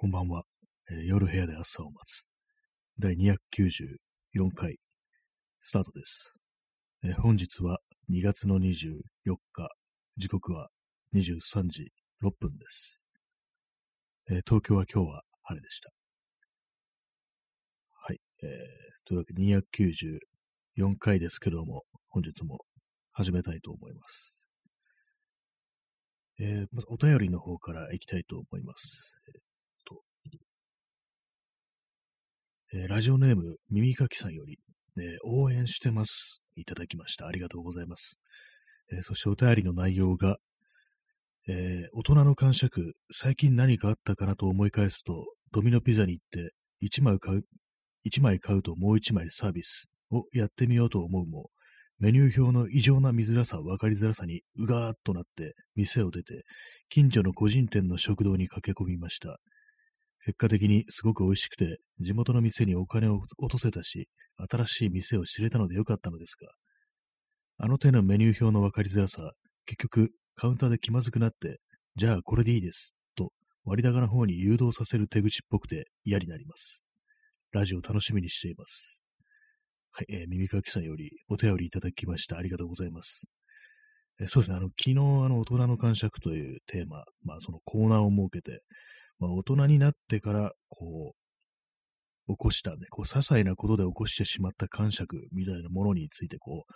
こんばんは、えー夜部屋で朝を待つ。第294回、スタートです。えー本日は2月の24日、時刻は23時6分です。えー東京は今日は晴れでした。はい。えーというわけで294回ですけども、本日も始めたいと思います。えーまずお便りの方から行きたいと思います。えーとえーラジオネーム、耳かきさんより、えー応援してます。いただきました。ありがとうございます。えそしてお便りの内容が、え大人の感触、最近何かあったかなと思い返すと、ドミノピザに行って、1枚買う、1枚買うともう1枚サービスをやってみようと思うも、メニュー表の異常な見づらさ、分かりづらさにうがーっとなって、店を出て、近所の個人店の食堂に駆け込みました。結果的にすごく美味しくて、地元の店にお金を落とせたし、新しい店を知れたのでよかったのですが、あの手のメニュー表の分かりづらさ、結局カウンターで気まずくなって、じゃあこれでいいです、と割高な方に誘導させる手口っぽくて嫌になります。ラジオ楽しみにしています。はい、えー耳かきさんよりお便りいただきました。ありがとうございます。えーそうですね、あの、昨日、あの、大人の感触というテーマ、まあ、そのコーナーを設けて、まあ、大人になってから、こう、起こしたね、こう、些細なことで起こしてしまった感触みたいなものについて、こう、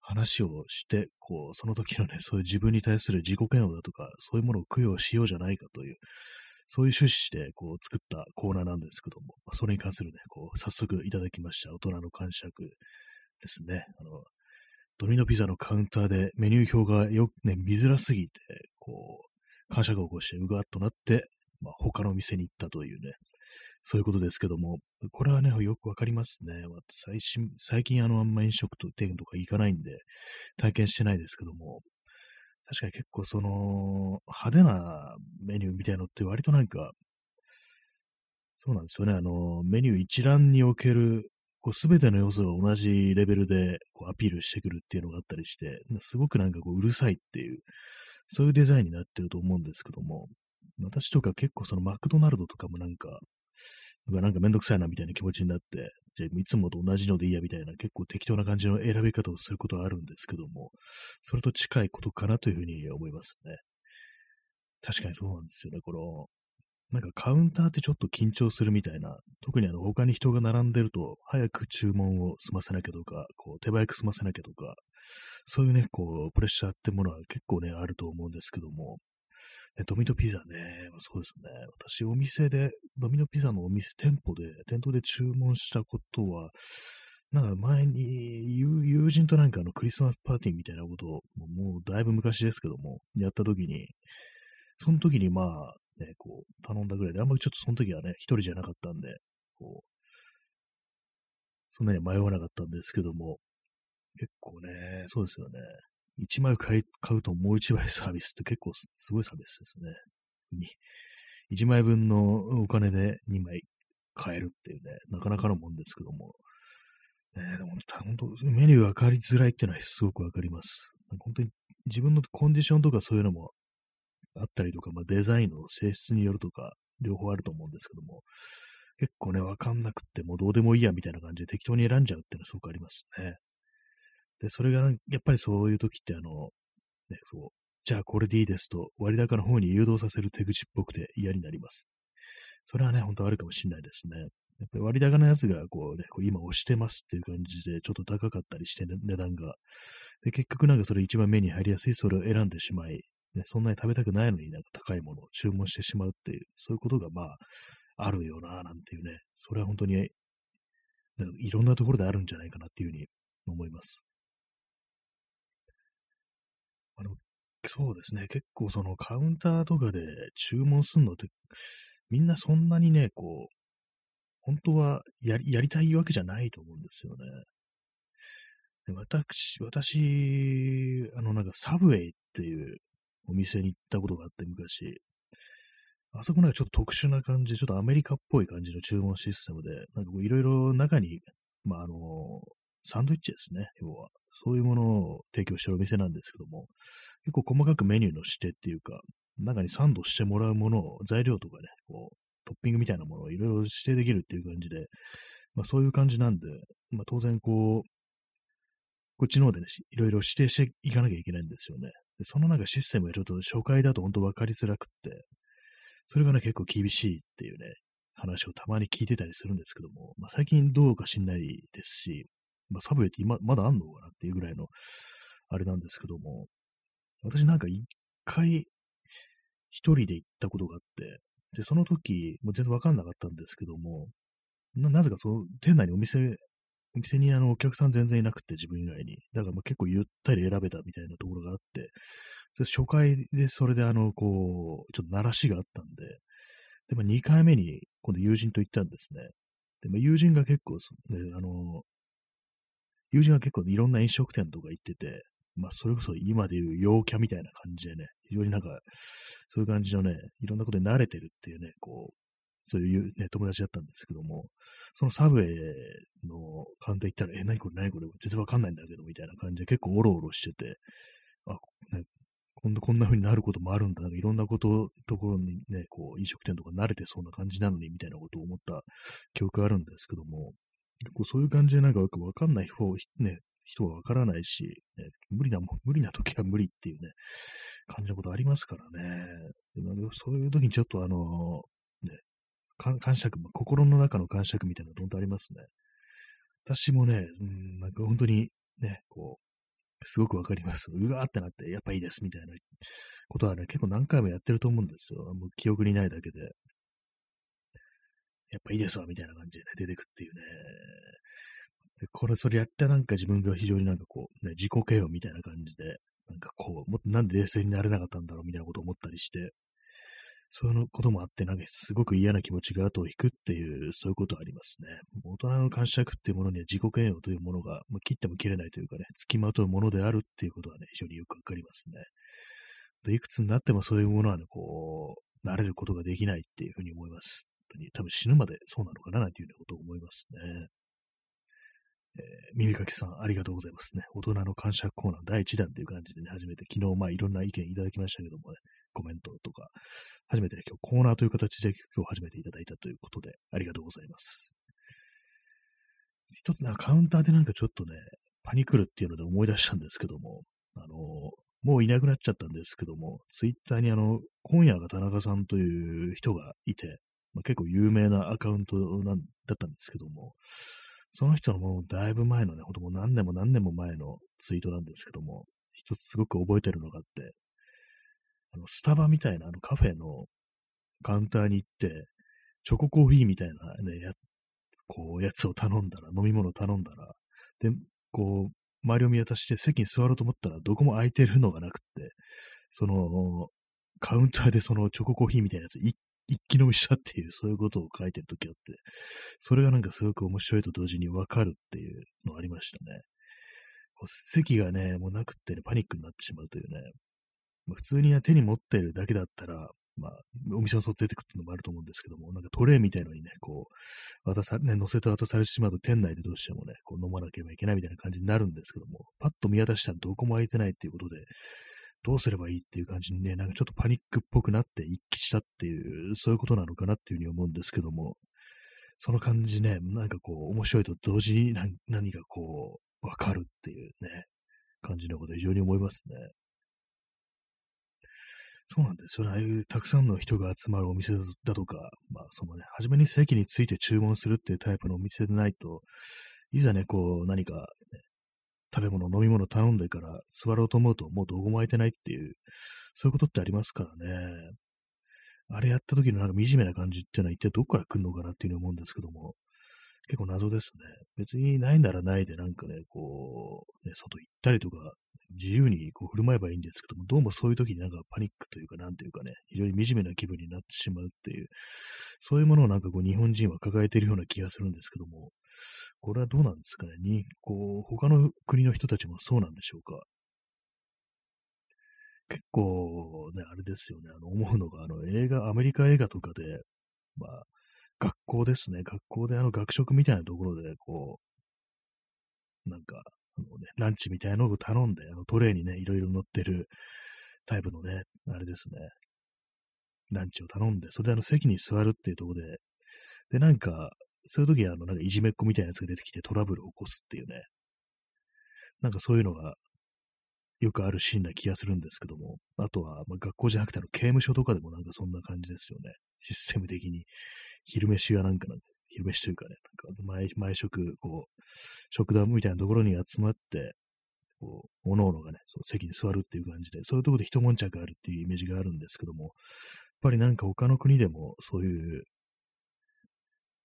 話をして、こう、その時のね、そういう自分に対する自己嫌悪だとか、そういうものを供養しようじゃないかという、そういう趣旨で、こう、作ったコーナーなんですけども、まあ、それに関するね、こう、早速いただきました、大人の感触ですね。あの、ドミノピザのカウンターでメニュー表がよくね、見づらすぎて、こう、感触を起こしてうがっとなって、まあ、他の店に行ったというね、そういうことですけども、これはね、よくわかりますね。最新最近あの、あんま飲食店とか行かないんで、体験してないですけども、確かに結構その、派手なメニューみたいのって割となんか、そうなんですよね。あの、メニュー一覧における、こう、すべての要素が同じレベルでこうアピールしてくるっていうのがあったりして、すごくなんかこう、うるさいっていう、そういうデザインになってると思うんですけども、私とか結構そのマクドナルドとかもなんか、なんかめんどくさいなみたいな気持ちになって、じゃあいつもと同じのでいいやみたいな結構適当な感じの選び方をすることはあるんですけども、それと近いことかなというふうに思いますね。確かにそうなんですよね。この、なんかカウンターってちょっと緊張するみたいな、特にあの他に人が並んでると、早く注文を済ませなきゃとか、こう手早く済ませなきゃとか、そういうね、こう、プレッシャーってものは結構ね、あると思うんですけども、ねドミノピザね、そうですね。私、お店で、ドミノピザのお店、店舗で、店頭で注文したことは、なんか前に友友人となんかあのクリスマスパーティーみたいなことを、もうだいぶ昔ですけども、やった時に、その時にまあ、ね、こう、頼んだぐらいで、あんまりちょっとその時はね、一人じゃなかったんで、こう、そんなに迷わなかったんですけども、結構ね、そうですよね。1枚買い買うともう1枚サービスって結構すごいサービスですね。1枚分のお金で2枚買えるっていうね、なかなかのもんですけども。ね、でも本当、メニュー分かりづらいっていうのはすごくわかります。本当に自分のコンディションとかそういうのもあったりとか、まあ、デザインの性質によるとか、両方あると思うんですけども、結構ね、わかんなくってもうどうでもいいやみたいな感じで適当に選んじゃうっていうのはすごくありますね。で、それが、やっぱりそういう時って、あの、ね、そう、じゃあこれでいいですと、割高の方に誘導させる手口っぽくて嫌になります。それはね、本当あるかもしれないですね。やっぱり割高なやつが、こうね、こう今押してますっていう感じで、ちょっと高かったりして、ね、値段が。で、結局なんかそれ一番目に入りやすい、それを選んでしまい、ね、そんなに食べたくないのになんか高いものを注文してしまうっていう、そういうことがまあ、あるよな、なんていうね、それは本当に、いろんなところであるんじゃないかなっていうふうに思います。あの、そうですね、結構そのカウンターとかで注文するのって、みんなそんなにね、こう、本当はやりやりたいわけじゃないと思うんですよね。で私、私、あの、なんかサブウェイっていうお店に行ったことがあって、昔。あそこなんかちょっと特殊な感じ、ちょっとアメリカっぽい感じの注文システムで、なんかこういろいろ中に、まあ、あの、サンドイッチですね、要は。そういうものを提供してるお店なんですけども、結構細かくメニューの指定っていうか、中にサンドしてもらうものを、材料とかね、こう、トッピングみたいなものをいろいろ指定できるっていう感じで、まあそういう感じなんで、まあ当然こう、こっちの方でね、いろいろ指定していかなきゃいけないんですよね。でそのなんかシステムがちょっと初回だと本当分かりづらくって、それがね、結構厳しいっていうね、話をたまに聞いてたりするんですけども、まあ、最近どうか知んないですし、まあ、サブウェイって今、まだあんのかなっていうぐらいの、あれなんですけども、私なんか一回、一人で行ったことがあって、で、その時、もう全然わかんなかったんですけども、な、なぜかその、店内にお店、お店にあの、お客さん全然いなくて、自分以外に。だからまあ結構ゆったり選べたみたいなところがあって、初回でそれであの、こう、ちょっと鳴らしがあったんで、で、まあ、2回目に今度友人と行ったんですね。で、まあ、友人が結構、ね、あの、友人は結構いろんな飲食店とか行ってて、まあ、それこそ今でいう陽キャみたいな感じでね、非常になんか、そういう感じのね、いろんなことに慣れてるっていうね、こう、そういう、ね、友達だったんですけども、そのサブウェイのカウンター行ったら、え、何これ何これ全然わかんないんだけど、みたいな感じで結構オロオロしてて、あ、ね、今度こんな風になることもあるんだ。なんかいろんなこと、ところにね、こう、飲食店とか慣れてそうな感じなのに、みたいなことを思った記憶があるんですけども、結構そういう感じでなんかよくわかんない方、ね、人はわからないし、ね、無理な、無理な時は無理っていうね、感じのことありますからね。そういう時にちょっとあの、ね、感触、心の中の感触みたいなのどんとありますね。私もね、うん、なんか本当にね、こう、すごくわかります。うわーってなって、やっぱいいですみたいなことはね、結構何回もやってると思うんですよ。もう記憶にないだけで。やっぱいいですわ、みたいな感じでね、出てくっていうね。で、これ、それやったなんか自分が非常になんかこう、ね、自己嫌悪みたいな感じで、なんかこう、もっとなんで冷静になれなかったんだろうみたいなことを思ったりして、そういうこともあって、なんかすごく嫌な気持ちが後を引くっていう、そういうことありますね。大人の感触っていうものには自己嫌悪というものが、まあ、切っても切れないというかね、付きまとうものであるっていうことはね、非常によくわかりますね。で、いくつになってもそういうものはね、こう、慣れることができないっていうふうに思います。当に多分死ぬまでそうなのかななんていうようなことを思いますね。えー、耳かきさん、ありがとうございますね。大人の感謝コーナー第1弾という感じでね、初めて昨日、まあいろんな意見いただきましたけどもね、コメントとか、初めてね、今日コーナーという形で今日初めていただいたということで、ありがとうございます。一つね、カウンターでなんかちょっとね、パニクるっていうので思い出したんですけども、あの、もういなくなっちゃったんですけども、ツイッターにあの、今夜が田中さんという人がいて、まあ、結構有名なアカウントなだったんですけども、その人のもうだいぶ前のね、ほんともう何年も何年も前のツイートなんですけども、一つすごく覚えてるのがあって、あの、スタバみたいなあのカフェのカウンターに行って、チョココーヒーみたいなね、や、こう、やつを頼んだら、飲み物頼んだら、で、こう、周りを見渡して席に座ろうと思ったら、どこも空いてるのがなくって、その、カウンターでそのチョココーヒーみたいなやつ一一気飲みしたっていう、そういうことを書いてるときあって、それがなんかすごく面白いと同時にわかるっていうのありましたね。席がね、もうなくってね、パニックになってしまうというね、まあ、普通にね手に持ってるだけだったら、まあ、お店の外出てくっていうのもあると思うんですけども、なんかトレイみたいのにね、こう、渡さ、ね、乗せて渡されてしまうと店内でどうしてもね、こう飲まなければいけないみたいな感じになるんですけども、パッと見渡したらどこも空いてないっていうことで、どうすればいいっていう感じにね、なんかちょっとパニックっぽくなって一気したっていう、そういうことなのかなっていうふうに思うんですけども、その感じね、なんかこう、面白いと同時に何何かこう、わかるっていうね、感じのこと非常に思いますね。そうなんですよね。ああいうたくさんの人が集まるお店だとか、まあ、そのね、初めに席について注文するっていうタイプのお店でないと、いざね、こう、何か、ね、食べ物、飲み物頼んでから座ろうと思うと、もうどこも空いてないっていう、そういうことってありますからね。あれやった時のなんか惨めな感じっていうのは一体どこから来るのかなっていうふうに思うんですけども、結構謎ですね。別にないならないでなんかね、こう、ね、外行ったりとか、自由にこう振る舞えばいいんですけども、どうもそういう時になんかパニックというか、なんていうかね、非常に惨めな気分になってしまうっていう、そういうものをなんかこう日本人は抱えているような気がするんですけども、これはどうなんですかね？に、こう、他の国の人たちもそうなんでしょうか？結構ね、あれですよね、あの、思うのが、あの、映画、アメリカ映画とかで、まあ、学校ですね、学校であの、学食みたいなところで、こう、なんか、のね、ランチみたいなのを頼んで、あの、トレーにね、いろいろ乗ってるタイプのね、あれですね、ランチを頼んで、それであの席に座るっていうところで、で、なんか、そういう時は、あの、なんかいじめっ子みたいなやつが出てきてトラブルを起こすっていうね、なんかそういうのがよくあるシーンな気がするんですけども、あとは、まあ、学校じゃなくてあの刑務所とかでもなんかそんな感じですよね。システム的に。昼飯がなんか、昼飯というかね、なんか毎毎食、こう、食堂みたいなところに集まって、こう、おのおのがね、そう席に座るっていう感じで、そういうところで一悶着あるっていうイメージがあるんですけども、やっぱりなんか他の国でもそういう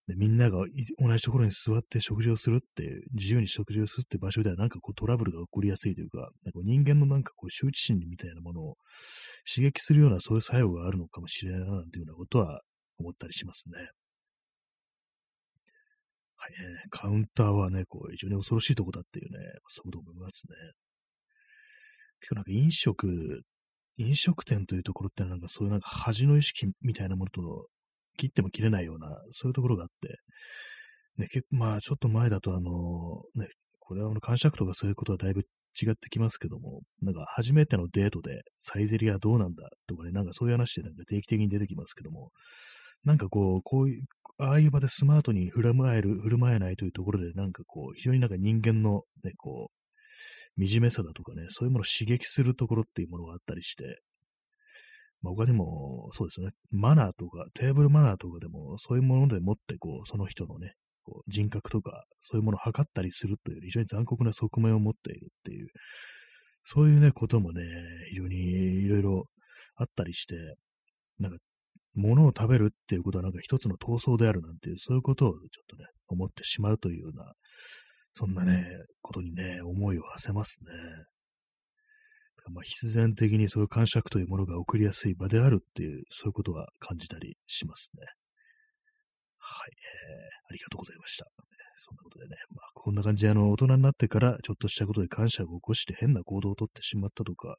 でみんなが同じところに座って食事をするっていう、自由に食事をするって場所ではなんかこうトラブルが起こりやすいというか、なんか人間のなんかこう羞恥心みたいなものを刺激するようなそういう作用があるのかもしれないななんていうようなことは思ったりしますね。はい、ね、カウンターはね、こう非常に恐ろしいとこだっていうね、そういうこと思いますね。結構なんか飲食、飲食店というところってなんかそういうなんか恥の意識みたいなものと切っても切れないような、そういうところがあって、ね、結構、まあ、ちょっと前だと、あの、ね、これはあの、感触とかそういうことはだいぶ違ってきますけども、なんか初めてのデートでサイゼリアどうなんだとかね、なんかそういう話でなんか定期的に出てきますけども、なんかこう、こういう、ああいう場でスマートに振る舞える、振る舞えないというところで、なんかこう、非常になんか人間のね、こう、惨めさだとかね、そういうものを刺激するところっていうものがあったりして、まあ、他にも、そうですね、マナーとか、テーブルマナーとかでも、そういうものでもって、こう、その人のね、こう人格とか、そういうものを測ったりするという、非常に残酷な側面を持っているっていう、そういうね、こともね、非常にいろいろあったりして、なんか、物を食べるっていうことはなんか一つの闘争であるなんていう、そういうことをちょっとね、思ってしまうというような、そんなね、ことにね、思いを馳せますね。まあ、必然的にそういう感触というものが送りやすい場であるっていう、そういうことは感じたりしますね。はい、えー、ありがとうございました。そんなことでね、まあ、こんな感じで、あの、大人になってから、ちょっとしたことで感謝を起こして変な行動をとってしまったとか、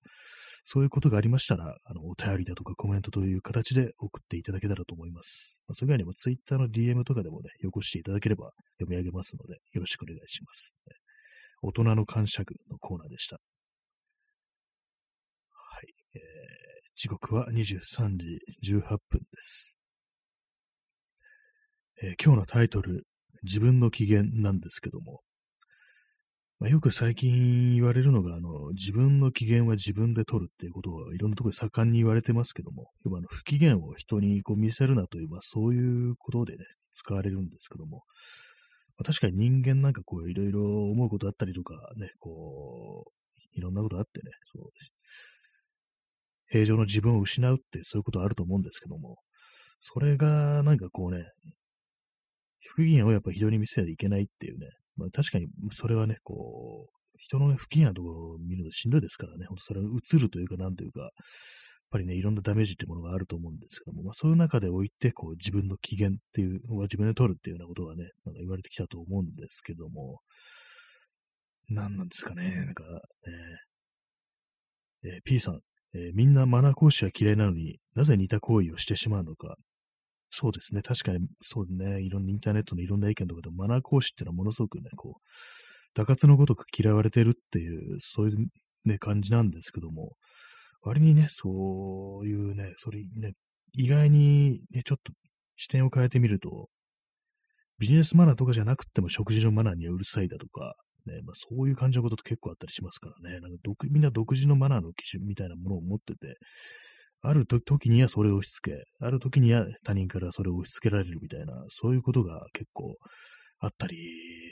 そういうことがありましたら、あの、お便りだとかコメントという形で送っていただけたらと思います。まあ、それ以外にも Twitter の DM とかでもね、よこしていただければ読み上げますので、よろしくお願いします。大人の感謝のコーナーでした。はい。え時刻は23時18分です。えー、今日のタイトル、自分の機嫌なんですけども、まあ、よく最近言われるのが、あの、自分の機嫌は自分で取るっていうことをいろんなところで盛んに言われてますけども、要はあの不機嫌を人にこう見せるなという、まあ、そういうことでね、使われるんですけども、まあ、確かに人間なんかこういろいろ思うことあったりとかね、こう、いろんなことあってね、そう平常の自分を失うってそういうことあると思うんですけども、それがなんかこうね、不機嫌をやっぱ人に見せないといけないっていうね、まあ確かにそれはね、こう、人の、ね、不機嫌なところを見るのしんどいですからね、ほんとそれが映るというか、なんというか、やっぱりね、いろんなダメージっていうものがあると思うんですけども、まあそういう中で置いて、こう自分の機嫌っていうのは自分で取るっていうようなことがね、なんか言われてきたと思うんですけども、何なんですかね、なんかね、えー、P さん、えー、みんなマナー講師は嫌いなのになぜ似た行為をしてしまうのか。そうですね。確かに、そうね。いろんなインターネットのいろんな意見とかでもマナー講師っていうのはものすごくね、こう、打滑のごとく嫌われてるっていう、そういうね、感じなんですけども、割にね、そういうね、それね、意外にね、ちょっと視点を変えてみると、ビジネスマナーとかじゃなくても食事のマナーにはうるさいだとか、ね、まあ、そういう感じのことって結構あったりしますからね。なんかみんな独自のマナーの基準みたいなものを持ってて、ある時にはそれを押し付け、ある時には他人からそれを押し付けられるみたいな、そういうことが結構あったり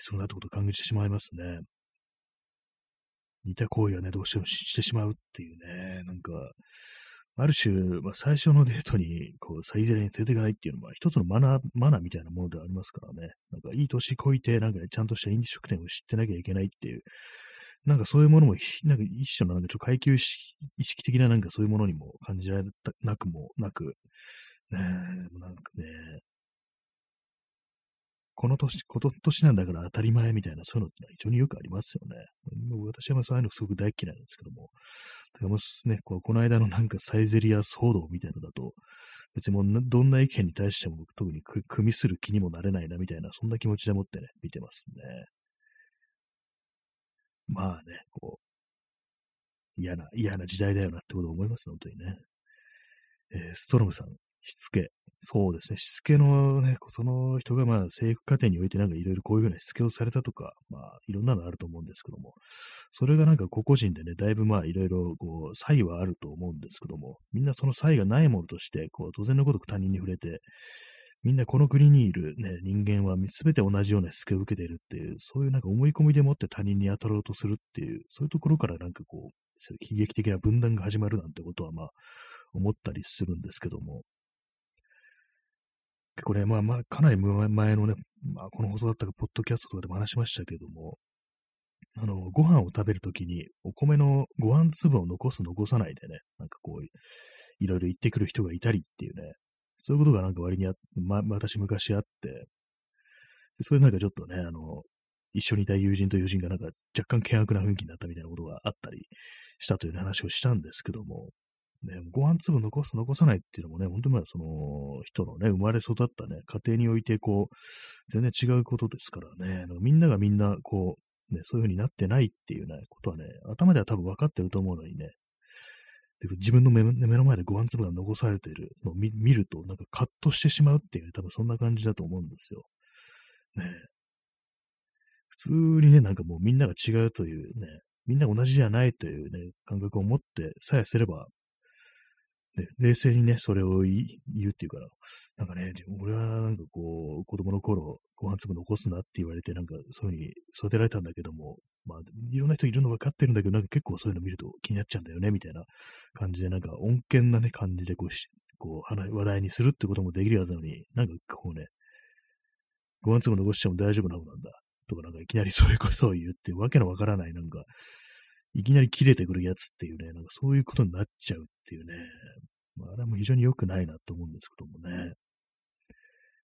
するなってことを感じてしまいますね。似た行為はね、どうしてもしてしまうっていうね、なんか、ある種、まあ、最初のデートに、こう、サイゼリに連れていかないっていうのは、一つのマナー、マナーみたいなものではありますからね。なんか、いい年こいて、なんかね、ちゃんとした飲食店を知ってなきゃいけないっていう、なんかそういうものも、なんか一種のなんかちょっと階級意識的ななんかそういうものにも感じられたなくもなく、ねえ、なんかね、この年、この年なんだから当たり前みたいな、そういうのってのは非常によくありますよね。私はそういうのすごく大嫌いなんですけども。だからもしね、ここの間のなんかサイゼリア騒動みたいなのだと、別にもうどんな意見に対しても特に組みする気にもなれないなみたいな、そんな気持ちでもってね、見てますね。まあね、こう、嫌な、嫌な時代だよなってことを思います、本当にね。えー、ストロムさん、しつけ。そうですね。しつけのね、その人がまあ制服家庭においてなんかいろいろこういうふうなしつけをされたとか、まあいろんなのあると思うんですけども、それがなんか個々人でね、だいぶまあいろいろこう、差異はあると思うんですけども、みんなその差異がないものとして、こう、当然のごとく他人に触れて、みんなこの国にいる、ね、人間は全て同じようなしつけを受けているっていう、そういうなんか思い込みでもって他人に当たろうとするっていう、そういうところからなんかこう、悲劇的な分断が始まるなんてことはまあ思ったりするんですけども、結構ね、まあまあ、かなり前のね、まあ、この放送だったか、ポッドキャストとかでも話しましたけども、あの、ご飯を食べるときに、お米のご飯粒を残す、残さないでね、なんかこう、いろいろ言ってくる人がいたりっていうね、そういうことがなんか割にあま、私昔あって、それなんかちょっとね、あの、一緒にいた友人と友人がなんか若干険悪な雰囲気になったみたいなことがあったりしたという話をしたんですけども、ね、ご飯粒残す、残さないっていうのもね、本当にまあその人のね、生まれ育ったね、家庭においてこう、全然違うことですからね、みんながみんなこう、ね、そういう風になってないっていうね、ことはね、頭では多分分かってると思うのにね、で自分の目の前でご飯粒が残されているのを見ると、なんかカッとしてしまうっていう、ね、多分そんな感じだと思うんですよ。ね普通にね、なんかもうみんなが違うというね、みんな同じじゃないというね、感覚を持ってさえすれば、ね、冷静にね、それを言うっていうから、なんかね、俺はなんかこう、子供の頃、ご飯粒残すなって言われて、なんかそういうふうに育てられたんだけども、まあ、いろんな人いるの分かってるんだけど、なんか結構そういうの見ると気になっちゃうんだよね、みたいな感じで、なんか穏健なね、感じでこうし、こう、話題にするってこともできるはずなのに、なんかこうね、ご飯粒残しちゃも大丈夫な方なんだ、とかなんかいきなりそういうことを言うってわけのわからない、なんか、いきなり切れてくるやつっていうね、なんかそういうことになっちゃうっていうね、まあ、あれも非常に良くないなと思うんですけどもね。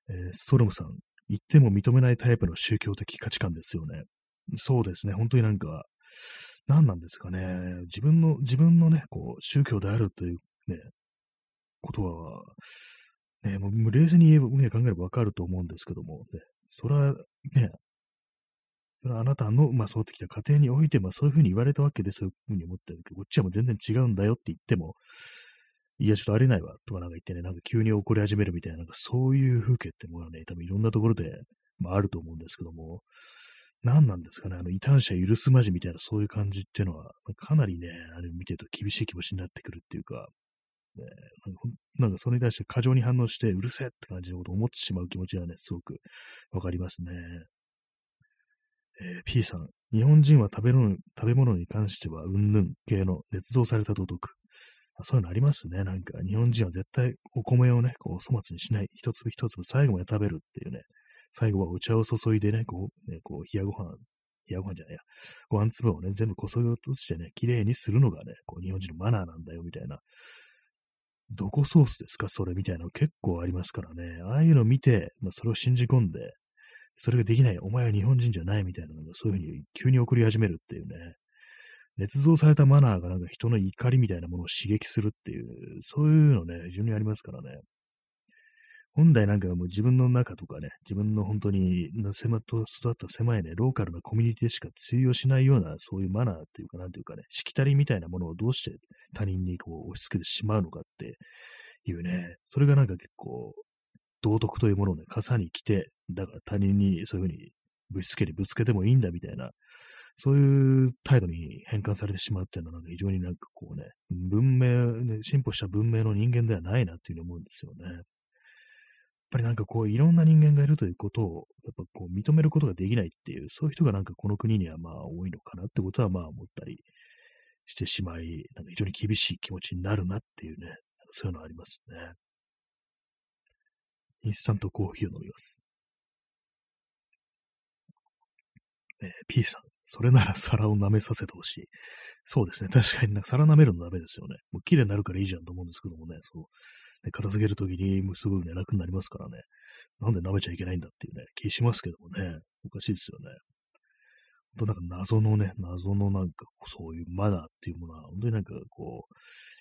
えー、ソロムさん、言っても認めないタイプの宗教的価値観ですよね。そうですね、本当になんか、何なんですかね、自分の、自分のね、こう、宗教であるというね、ことは、ね、もう冷静に言えば、ね、考えればわかると思うんですけども、ね、それはね、それはあなたの、まあ、そうってきた家庭において、まあ、そういうふうに言われたわけで、そういうふうに思ってるけど、こっちはもう全然違うんだよって言っても、いや、ちょっとありえないわ、とかなんか言ってね、なんか急に怒り始めるみたいな、なんかそういう風景ってものはね、多分いろんなところで、まあ、あると思うんですけども、何なんですかね、あの、異端者許すまじみたいなそういう感じっていうのは、かなりね、あれ見てると厳しい気持ちになってくるっていうか、ね、なんかそれに対して過剰に反応して、うるせえって感じのことを思ってしまう気持ちはね、すごくわかりますね。えー、P さん、日本人は食べ物食べ物に関しては、うんぬん系の捏造された道徳。そういうのありますね。なんか、日本人は絶対お米をね、こう、粗末にしない。一粒一粒最後まで食べるっていうね。最後はお茶を注いでね、こう、ね、こう、冷やご飯、冷やご飯じゃないや。ご飯粒をね、全部こそぎ落としてね、綺麗にするのがね、こう、日本人のマナーなんだよ、みたいな。どこソースですかそれみたいなの結構ありますからね。ああいうの見て、まあ、それを信じ込んで、それができない、お前は日本人じゃないみたいなのが、そういうふうに急に送り始めるっていうね。捏造されたマナーがなんか人の怒りみたいなものを刺激するっていう、そういうのね、非常にありますからね。本来なんかもう自分の中とかね、自分の本当に狭と育った狭いね、ローカルなコミュニティしか通用しないような、そういうマナーっていうか、なんていうかね、しきたりみたいなものをどうして他人にこう押し付けてしまうのかっていうね、それがなんか結構、道徳というものをね、傘に来て、だから他人にそういうふうにぶつけにぶつけてもいいんだみたいな、そういう態度に変換されてしまうっていうのは、なんか非常になんかこうね、文明、ね、進歩した文明の人間ではないなっていうふうに思うんですよね。やっぱりなんかこう、いろんな人間がいるということを、やっぱこう、認めることができないっていう、そういう人がなんかこの国にはまあ多いのかなってことはまあ思ったりしてしまい、なんか非常に厳しい気持ちになるなっていうね、そういうのありますね。インスタントコーヒーを飲みます。えー、P さん、それなら皿を舐めさせてほしい。そうですね。確かになんか皿舐めるのダメですよね。もう綺麗になるからいいじゃんと思うんですけどもね、そう。ね、片付けるときにもうすごいね、楽になりますからね。なんで舐めちゃいけないんだっていうね、気しますけどもね。おかしいですよね。本当なんか謎のね、謎のなんかそういうマナーっていうものは、本当になんかこう、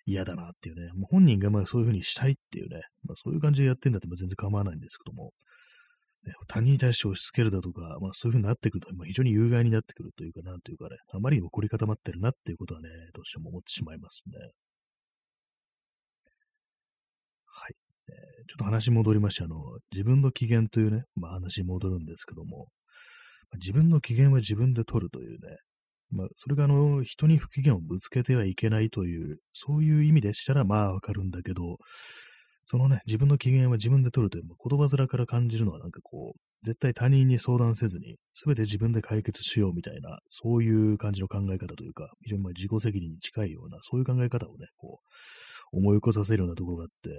嫌だなっていうね。もう本人がまあそういうふうにしたいっていうね、まあそういう感じでやってんだって全然構わないんですけども、ね、他人に対して押し付けるだとか、まあそういうふうになってくると、まあ、非常に有害になってくるというか、なんというかね、あまりにも凝り固まってるなっていうことはね、どうしても思ってしまいますね。はい。えー、ちょっと話戻りまして、あの、自分の機嫌というね、まあ話に戻るんですけども、自分の機嫌は自分で取るというね、まあ、それがあの、人に不機嫌をぶつけてはいけないという、そういう意味でしたらまあわかるんだけど、そのね、自分の機嫌は自分で取るという、言葉面から感じるのはなんかこう、絶対他人に相談せずに、すべて自分で解決しようみたいな、そういう感じの考え方というか、非常にまあ自己責任に近いような、そういう考え方をね、こう、思い起こさせるようなところがあって、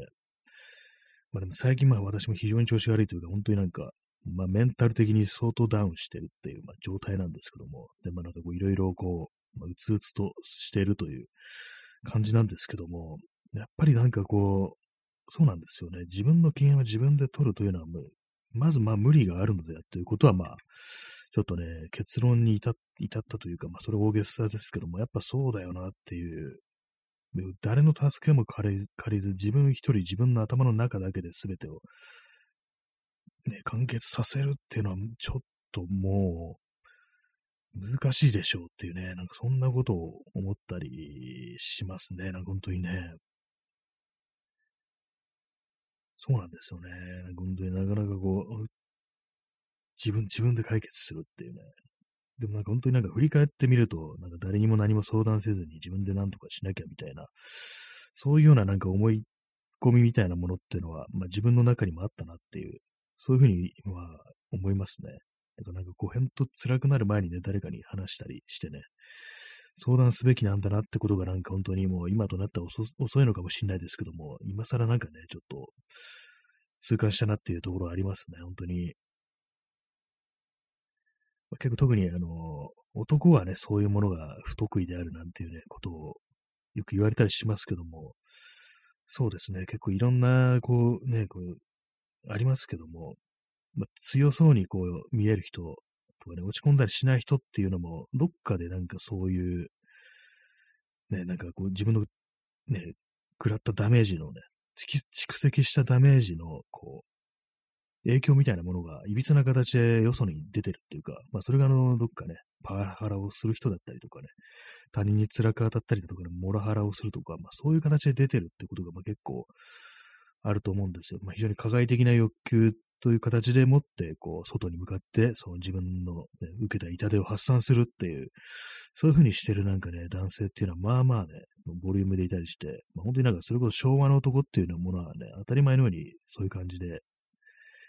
まあでも最近まあ私も非常に調子悪いというか、本当になんか、まあメンタル的に相当ダウンしてるっていう、まあ、状態なんですけども、で、まあなんかこういろいろこう、まあ、うつうつとしているという感じなんですけども、やっぱりなんかこう、そうなんですよね。自分の機嫌は自分で取るというのはまずまあ無理があるのでということはまあ、ちょっとね、結論に至ったというか、まあそれ大げさですけども、やっぱそうだよなっていう、誰の助けも借りず、自分一人自分の頭の中だけで全てを、ね、完結させるっていうのは、ちょっともう、難しいでしょうっていうね、なんかそんなことを思ったりしますね。なんか本当にね。そうなんですよね。本当になかなかこう、自分、自分で解決するっていうね。でもなんか本当になんか振り返ってみると、なんか誰にも何も相談せずに自分で何とかしなきゃみたいな、そういうようななんか思い込みみたいなものっていうのは、まあ自分の中にもあったなっていう、そういうふうに、まあ思いますね。だからなんかこう、へんと辛くなる前にね、誰かに話したりしてね、相談すべきなんだなってことがなんか本当にもう今となったら遅いのかもしれないですけども、今更なんかね、ちょっと痛感したなっていうところはありますね、本当に。結構特にあの、男はね、そういうものが不得意であるなんていうね、ことをよく言われたりしますけども、そうですね、結構いろんな、こうね、こう、ありますけども、まあ、強そうにこう見える人とかね、落ち込んだりしない人っていうのも、どっかでなんかそういう、ね、なんかこう自分のね、食らったダメージのね、蓄積したダメージの、こう、影響みたいなものが、いびつな形でよそに出てるっていうか、まあ、それがあの、どっかね、パワハラをする人だったりとかね、他人に辛く当たったりとかね、モラハラをするとか、まあ、そういう形で出てるってことが、まあ、結構あると思うんですよ。まあ、非常に加害的な欲求という形でもって、こう、外に向かって、その自分の、ね、受けた痛手を発散するっていう、そういう風にしてるなんかね、男性っていうのは、まあまあね、ボリュームでいたりして、まあ、本当になんかそれこそ昭和の男っていうようなものはね、当たり前のようにそういう感じで、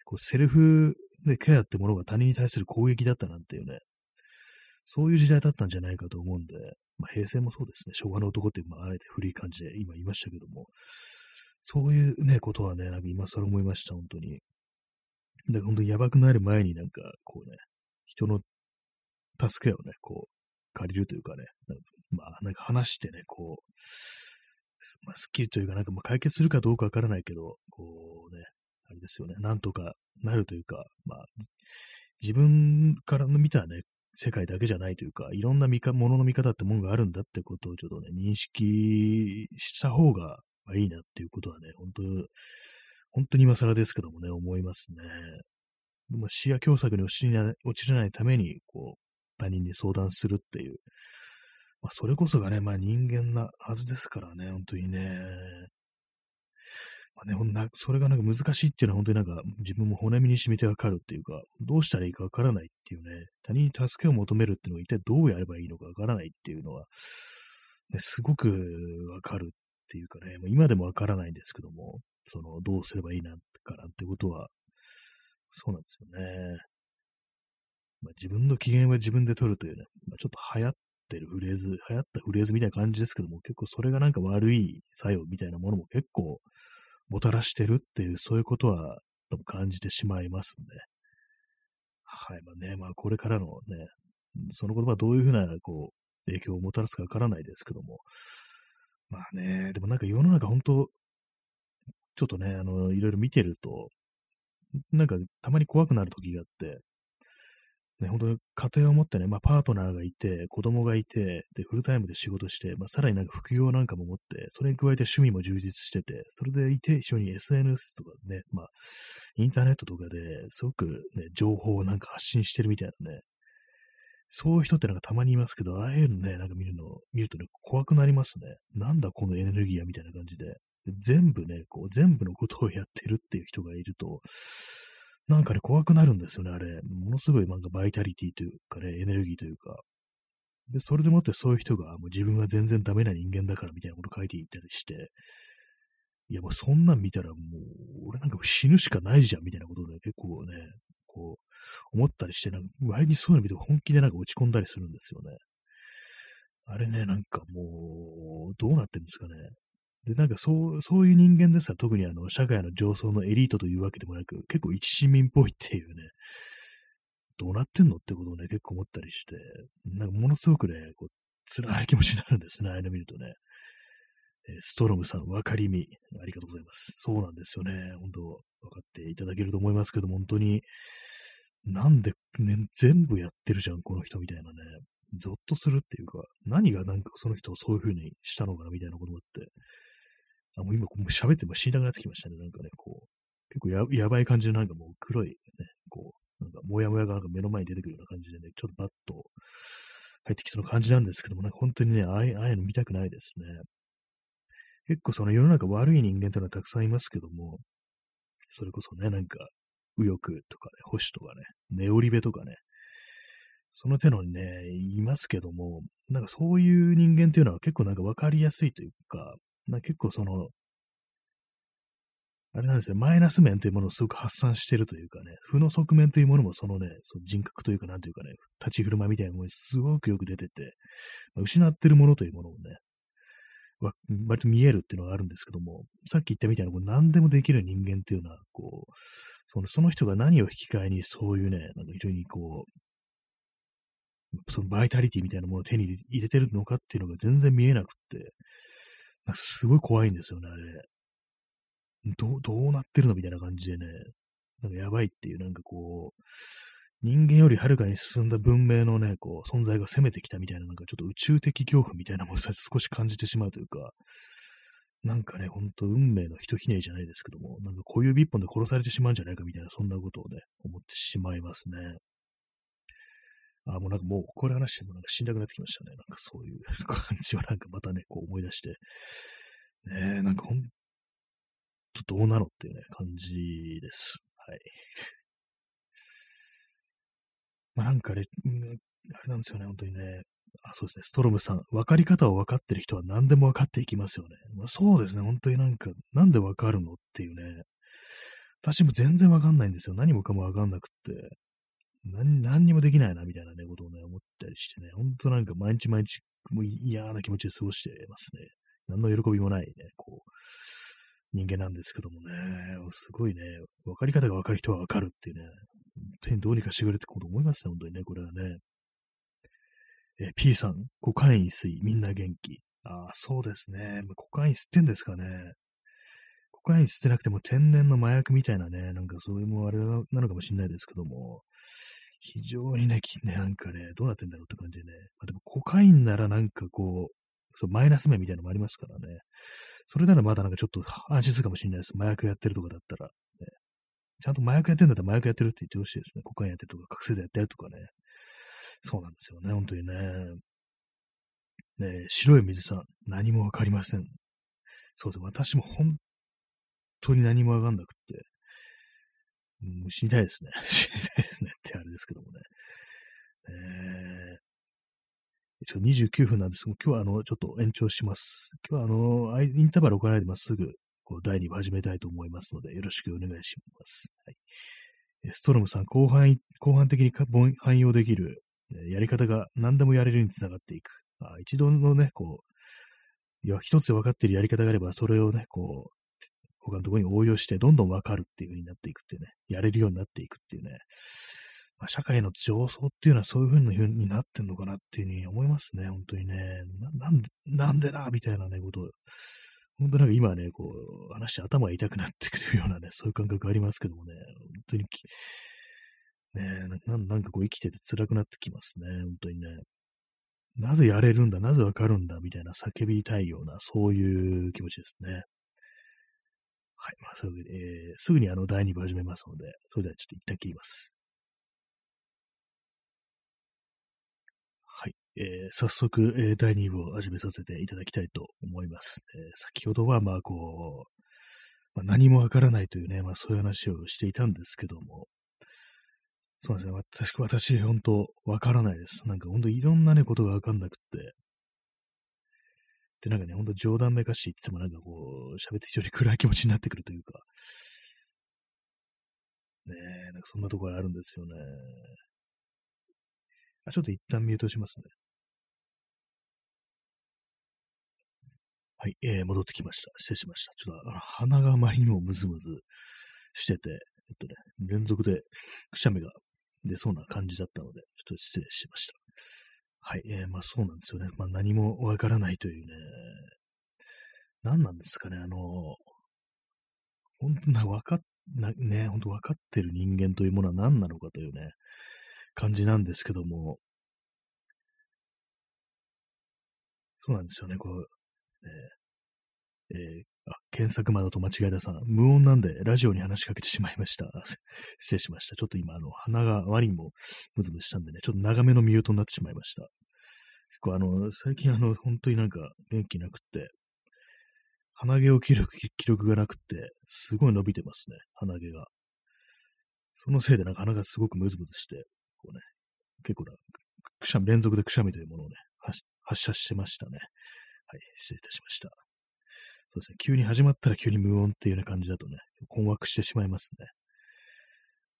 こう、セルフでケアってものが他人に対する攻撃だったなんていうね、そういう時代だったんじゃないかと思うんで、まあ、平成もそうですね、昭和の男って、まあ、あえて古い感じで今言いましたけども、そういうね、ことはね、なんか今更思いました、本当に。だから本当にやばくなる前になんか、こうね、人の助けをね、こう、借りるというかね、かまあ、なんか話してね、こう、まあ、スッキリというか、なんかまあ解決するかどうかわからないけど、こうね、あれですよね、なんとかなるというか、まあ、自分からの見たね、世界だけじゃないというか、いろんな見か、ものの見方ってもんがあるんだってことをちょっとね、認識した方がいいなっていうことはね、本当本当に今更ですけどもね、思いますね。まあ、視野狭窄に落ちない落ちれないために、こう、他人に相談するっていう。まあ、それこそがね、まあ人間なはずですからね、本当にね。まあね、ほんなそれがなんか難しいっていうのは本当になんか自分も骨身に染みてわかるっていうか、どうしたらいいかわからないっていうね、他人に助けを求めるっていうのは一体どうやればいいのかわからないっていうのは、ね、すごくわかるっていうかね、今でもわからないんですけども、その、どうすればいいな、かなってことは、そうなんですよね。まあ、自分の機嫌は自分で取るというね、まあ、ちょっと流行ってるフレーズ、流行ったフレーズみたいな感じですけども、結構それがなんか悪い作用みたいなものも結構もたらしてるっていう、そういうことは感じてしまいますね。はい。まあね、まあこれからのね、その言葉どういうふうな、こう、影響をもたらすかわからないですけども、まあね、でもなんか世の中本当ちょっとね、あの、いろいろ見てると、なんかたまに怖くなる時があって、ね、本当に家庭を持ってね、まあ、パートナーがいて、子供がいて、で、フルタイムで仕事して、まあ、さらになんか副業なんかも持って、それに加えて趣味も充実してて、それでいて、一緒に SNS とかね、まあ、インターネットとかですごくね、情報をなんか発信してるみたいなね、そういう人ってなんかたまにいますけど、ああいうのね、なんか見るの、見るとね、怖くなりますね。なんだこのエネルギーやみたいな感じで。全部ね、こう、全部のことをやってるっていう人がいると、なんかね、怖くなるんですよね、あれ。ものすごいなんかバイタリティというかね、エネルギーというか。で、それでもってそういう人が、もう自分は全然ダメな人間だからみたいなこと書いていったりして、いやもうそんなん見たらもう、俺なんか死ぬしかないじゃんみたいなことで、結構ね、こう、思ったりして、なんか割にそういうの見て本気でなんか落ち込んだりするんですよね。あれね、なんかもう、どうなってるんですかね。で、なんかそう、そういう人間ですら特にあの、社会の上層のエリートというわけでもなく、結構一市民っぽいっていうね、どうなってんのってことをね、結構思ったりして、なんかものすごくね、こう、辛い気持ちになるんですね、ああいうの見るとね。ストロムさん、わかりみ、ありがとうございます。そうなんですよね。本当分かっていただけると思いますけど本当に、なんで、ね、全部やってるじゃん、この人みたいなね。ゾッとするっていうか、何がなんかその人をそういう風にしたのかなみたいなことがあって、あ、もう今こう喋っても死にたくなってきましたね。なんかね、こう、結構ややばい感じのなんかもう黒いね、こう、なんかもやもやがなんか目の前に出てくるような感じでね、ちょっとバッと入ってきそうな感じなんですけども、なんか本当にね、ああいうの見たくないですね。結構その世の中悪い人間というのはたくさんいますけども、それこそね、なんか、右翼とかね、保守とかね、ネオリベとかね、その手のね、いますけども、なんかそういう人間っていうのは結構なんかわかりやすいというか、な結構その、あれなんですよ、マイナス面というものをすごく発散してるというかね、負の側面というものもそのね、その人格というか、なんというかね、立ち振る舞いみたいなものにすごくよく出てて、まあ、失ってるものというものをね、割と見えるっていうのがあるんですけども、さっき言ったみたいな、こう何でもできる人間っていうのは、こう、そのその人が何を引き換えにそういうね、なんか非常にこう、そのバイタリティみたいなものを手に入れてるのかっていうのが全然見えなくって、すごい怖いんですよね、あれ。どう、どうなってるのみたいな感じでね、なんかやばいっていう、なんかこう、人間よりはるかに進んだ文明のね、こう、存在が攻めてきたみたいな、なんかちょっと宇宙的恐怖みたいなものを少し感じてしまうというか、なんかね、ほんと運命のひとひねりじゃないですけども、なんか小指一本で殺されてしまうんじゃないかみたいな、そんなことをね、思ってしまいますね。あ、もうなんかもう、これ話してもなんか死んだくなってきましたね。なんかそういう 感じはなんかまたね、こう思い出して。ねえ、なんかほんとどうなのっていうね、感じです。はい。まあなんかね、うん、あれなんですよね、本当にね。あ、そうですね、ストロムさん。分かり方を分かってる人は何でも分かっていきますよね。まあ、そうですね、本当になんか、なんで分かるのっていうね。私も全然分かんないんですよ。何もかも分かんなくって。何、何にもできないな、みたいなね、ことをね、思ったりしてね、ほんとなんか毎日毎日、もう嫌な気持ちで過ごしてますね。何の喜びもないね、こう、人間なんですけどもね、すごいね、分かり方が分かる人は分かるっていうね、本当にどうにかしてくれってこと思いますね、本当にね、これはね。え P さん、コカイン吸い、みんな元気。ああ、そうですね。コカイン吸ってんですかね。コカイン吸ってなくても天然の麻薬みたいなね、なんかそういうもあれなのかもしれないですけども、非常にね、なんかね、どうなってんだろうって感じでね。まあ、でも、コカインならなんかこう、そうマイナス面みたいなのもありますからね。それならまだなんかちょっと安心するかもしれないです。麻薬やってるとかだったら。ね、ちゃんと麻薬やってるんだったら麻薬やってるって言ってほしいですね。コカインやってるとか、覚醒剤やってるとかね。そうなんですよね、本当にね。ね白い水さん、何もわかりません。そうです。私も本当に何もわかんなくって、う、死にたいですね。死にたいですねってあれですけどもね。えー、一応29分なんですが、今日はあの、ちょっと延長します。今日はあの、インターバル置かないでまっすぐ、こう、第2部始めたいと思いますので、よろしくお願いします。はい、ストロムさん、後半、後半的に汎用できる、やり方が何でもやれるにつながっていく。あ一度のね、こう、いや、一つで分かっているやり方があれば、それをね、こう、他のところに応用して、どんどんわかるっていう風になっていくっていうね、やれるようになっていくっていうね、まあ、社会の上層っていうのはそういう風になってんのかなっていう風に思いますね、本当にね。なんで、なんでだみたいなね、ことを、本当なんか今ね、こう、話して頭が痛くなってくるようなね、そういう感覚ありますけどもね、本当に、ねな、なんかこう生きてて辛くなってきますね、本当にね。なぜやれるんだ、なぜわかるんだ、みたいな叫びたいような、そういう気持ちですね。はい。まあ、そういうわけで、えー、すぐにあの第2部始めますので、それではちょっと一旦切ります。はい。えー、早速、えー、第2部を始めさせていただきたいと思います。えー、先ほどは、まあ、こう、まあ、何もわからないというね、まあ、そういう話をしていたんですけども、そうですね、私、私、本当わからないです。なんか、本当いろんなね、ことがわかんなくて、で、なんかね、ほんと冗談めかしいって言ってもなんかこう、喋って非常に暗い気持ちになってくるというか、ねえ、なんかそんなところあるんですよね。あ、ちょっと一旦ミュートしますね。はい、えー、戻ってきました。失礼しました。ちょっとあ鼻があまりにもムズムズしてて、えっとね、連続でくしゃみが出そうな感じだったので、ちょっと失礼しました。はい、えー、まあそうなんですよね。まあ何もわからないというね、何なんですかね、あの、本当な、わか、な、ね、本当わかってる人間というものは何なのかというね、感じなんですけども、そうなんですよね、こう、えー、えー、あ、検索窓と間違えたさん、無音なんでラジオに話しかけてしまいました。失礼しました。ちょっと今、あの、鼻があまりにもムズムズしたんでね、ちょっと長めのミュートになってしまいました。結構あの、最近あの、本当になんか元気なくって、鼻毛を切る記録がなくって、すごい伸びてますね、鼻毛が。そのせいでなんか鼻がすごくムズムズして、こうね、結構な、くしゃみ、連続でくしゃみというものをね、発射してましたね。はい、失礼いたしました。そうですね、急に始まったら急に無音っていうような感じだとね、困惑してしまいますね。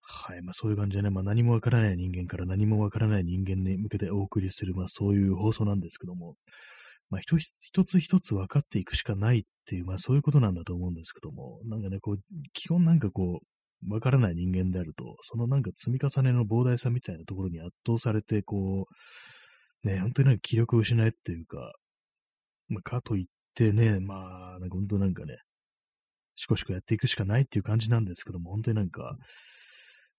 はい。まあそういう感じでね、まあ何もわからない人間から何もわからない人間に向けてお送りする、まあそういう放送なんですけども、まあ一つ一つ一つ分かっていくしかないっていう、まあそういうことなんだと思うんですけども、なんかね、こう、基本なんかこう、わからない人間であると、そのなんか積み重ねの膨大さみたいなところに圧倒されて、こう、ね、本当になんか気力を失えっていうか、まあ、かといってね、まあ、なんか本当なんかね、しこしこやっていくしかないっていう感じなんですけども、本当になんか、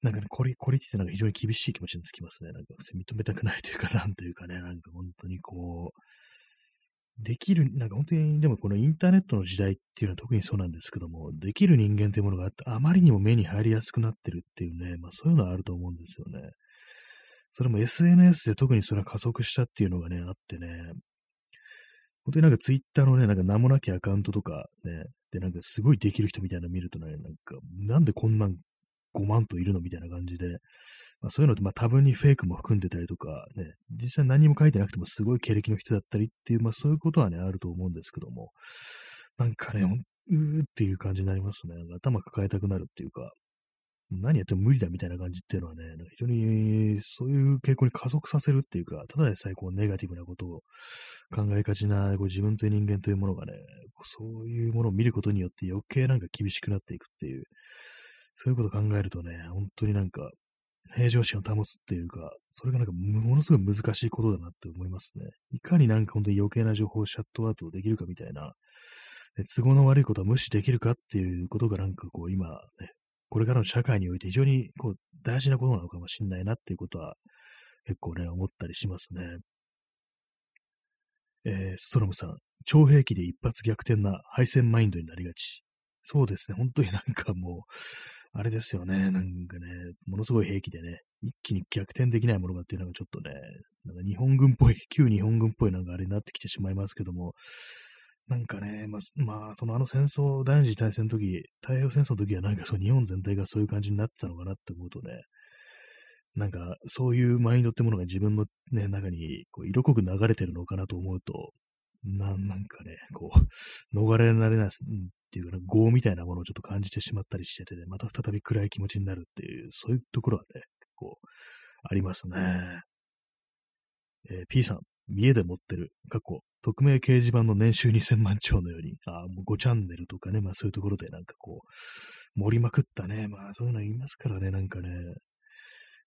なんかね、これ、これってなんか非常に厳しい気持ちになってきますね。なんか認めたくないというか、なんというかね、なんか本当にこう、できる、なんか本当に、でもこのインターネットの時代っていうのは特にそうなんですけども、できる人間というものがあって、あまりにも目に入りやすくなってるっていうね、まあそういうのはあると思うんですよね。それも SNS で特にそれは加速したっていうのがね、あってね、本当になんかツイッターのね、なんか名もなきアカウントとかね、でなんかすごいできる人みたいなの見るとね、なんか、なんでこんなん5万といるのみたいな感じで、まあ、そういうのってまあ多分にフェイクも含んでたりとか、ね、実際何も書いてなくてもすごい経歴の人だったりっていう、まあそういうことはね、あると思うんですけども、なんかね、うーっていう感じになりますね。頭抱えたくなるっていうか、何やっても無理だみたいな感じっていうのはね、非常にそういう傾向に加速させるっていうか、ただでさえこうネガティブなことを考えがちなこう自分という人間というものがね、そういうものを見ることによって余計なんか厳しくなっていくっていう、そういうことを考えるとね、本当になんか平常心を保つっていうか、それがなんかものすごい難しいことだなって思いますね。いかになんか本当に余計な情報をシャットアウトできるかみたいな、都合の悪いことは無視できるかっていうことがなんかこう今ね、これからの社会において非常にこう大事なことなのかもしれないなっていうことは結構ね、思ったりしますね。えー、ストロムさん、超兵器で一発逆転な敗戦マインドになりがち。そうですね、本当になんかもう、あれですよね、なんかね、ものすごい兵器でね、一気に逆転できないものがっていうのがちょっとね、なんか日本軍っぽい、旧日本軍っぽいなんかあれになってきてしまいますけども、なんかね、まあ、まあ、そのあの戦争、第二次大戦の時、太平洋戦争の時はなんかそう日本全体がそういう感じになってたのかなって思うとね、なんかそういうマインドってものが自分のね、中にこう色濃く流れてるのかなと思うと、ななんかね、こう、逃れられないっていうか、ね、業みたいなものをちょっと感じてしまったりしててね、また再び暗い気持ちになるっていう、そういうところはね、こう、ありますね。えー、P さん、家で持ってる、過去、匿名掲示板の年収2000万兆のように、あもう5チャンネルとかね、まあそういうところでなんかこう、盛りまくったね、まあそういうの言いますからね、なんかね、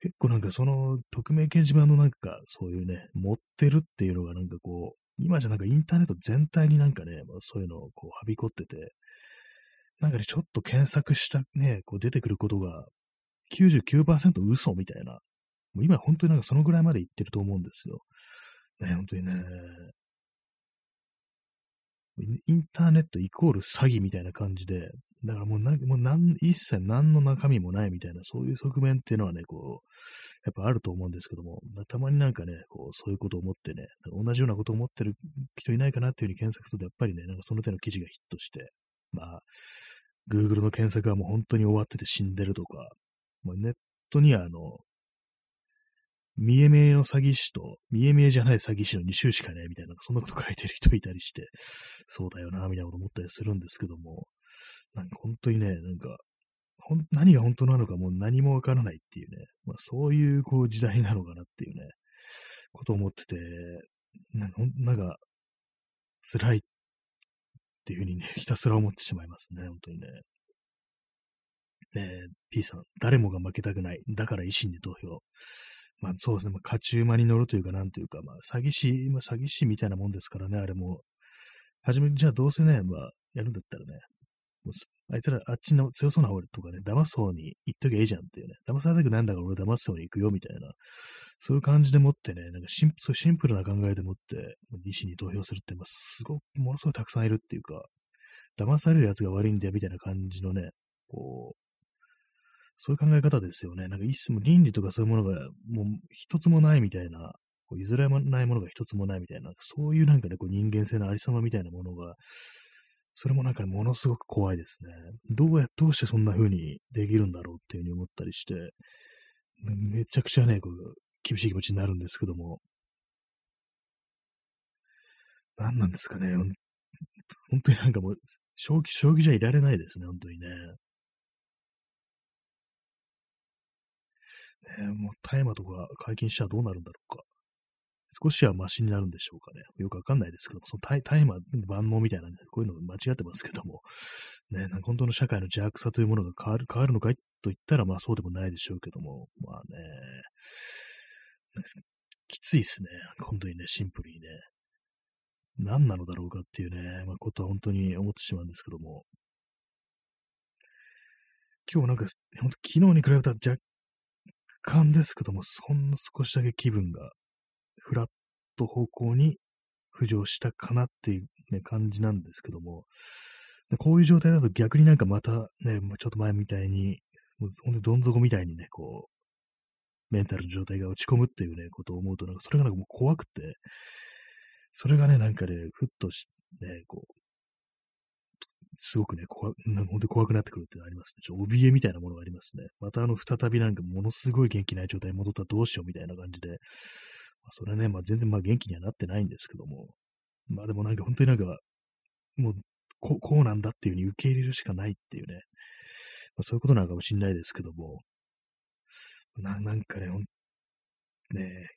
結構なんかその匿名掲示板のなんかそういうね、持ってるっていうのがなんかこう、今じゃなんかインターネット全体になんかね、まあ、そういうのをこうはびこってて、なんかね、ちょっと検索したね、こう出てくることが99%嘘みたいな、もう今本当になんかそのぐらいまでいってると思うんですよ。ね、本当にね、インターネットイコール詐欺みたいな感じで、だからもうな、もうなん、一切何の中身もないみたいな、そういう側面っていうのはね、こう、やっぱあると思うんですけども、たまになんかね、こう、そういうことを思ってね、同じようなことを思ってる人いないかなっていうふうに検索すると、やっぱりね、なんかその手の記事がヒットして、まあ、Google の検索はもう本当に終わってて死んでるとか、まあ、ネットにはあの、見え見えの詐欺師と、見え見えじゃない詐欺師の2種しかねえ、みたいな、そんなこと書いてる人いたりして、そうだよな、みたいなこと思ったりするんですけども、なんか本当にね、なんか、ほん何が本当なのかもう何もわからないっていうね、まあ、そういうこう時代なのかなっていうね、ことを思ってて、なんか、なんか辛いっていうふうにね、ひたすら思ってしまいますね、本当にね。ねえ、P さん、誰もが負けたくない。だから維新で投票。まあそうですね、まあ、勝ち馬に乗るというか、なんというか、まあ詐欺師、まあ、詐欺師みたいなもんですからね、あれも。はじめ、じゃあどうせね、まあ、やるんだったらね、あいつらあっちの強そうな方とかね、騙す方に行っときゃいいじゃんっていうね、騙されたくないんだから俺騙す方に行くよみたいな、そういう感じでもってね、なんかシンそううシンプルな考えでもって、医師に投票するって、まあ、すごく、ものすごいたくさんいるっていうか、騙される奴が悪いんだよみたいな感じのね、こう、そういう考え方ですよね。なんか一も倫理とかそういうものがもう一つもないみたいな、こう譲れないものが一つもないみたいな、そういうなんかね、こう人間性のありさまみたいなものが、それもなんか、ものすごく怖いですね。どうや、どうしてそんな風にできるんだろうっていう風に思ったりして、めちゃくちゃね、こう、厳しい気持ちになるんですけども、何なんですかね。本当になんかもう、正気、正気じゃいられないですね、本当にね。ねもう大麻とか解禁したらどうなるんだろうか。少しはマシになるんでしょうかね。よくわかんないですけども、その大大麻万能みたいなね、こういうの間違ってますけども、ね、なんか本当の社会の邪悪さというものが変わる、変わるのかいと言ったら、まあそうでもないでしょうけども、まあね、きついですね。本当にね、シンプルにね。何なのだろうかっていうね、まあ、ことは本当に思ってしまうんですけども。今日なんか、本当昨日に比べたら若干ですけども、そんな少しだけ気分がフラット方向に浮上したかなっていう、ね、感じなんですけども、こういう状態だと逆になんかまたね、ちょっと前みたいに、ほんとどん底みたいにね、こう、メンタルの状態が落ち込むっていうね、ことを思うと、なんかそれがなんかもう怖くて、それがね、なんかね、ふっとし、ね、こう、すごくね、怖、本当に怖くなってくるっていうのがありますね。ちょ怯えみたいなものがありますね。またあの、再びなんかものすごい元気ない状態に戻ったらどうしようみたいな感じで、まあ、それはね、まあ全然まあ元気にはなってないんですけども、まあでもなんか本当になんか、もうここうなんだっていう風に受け入れるしかないっていうね、まあ、そういうことなのかもしれないですけども、ななんかね、ね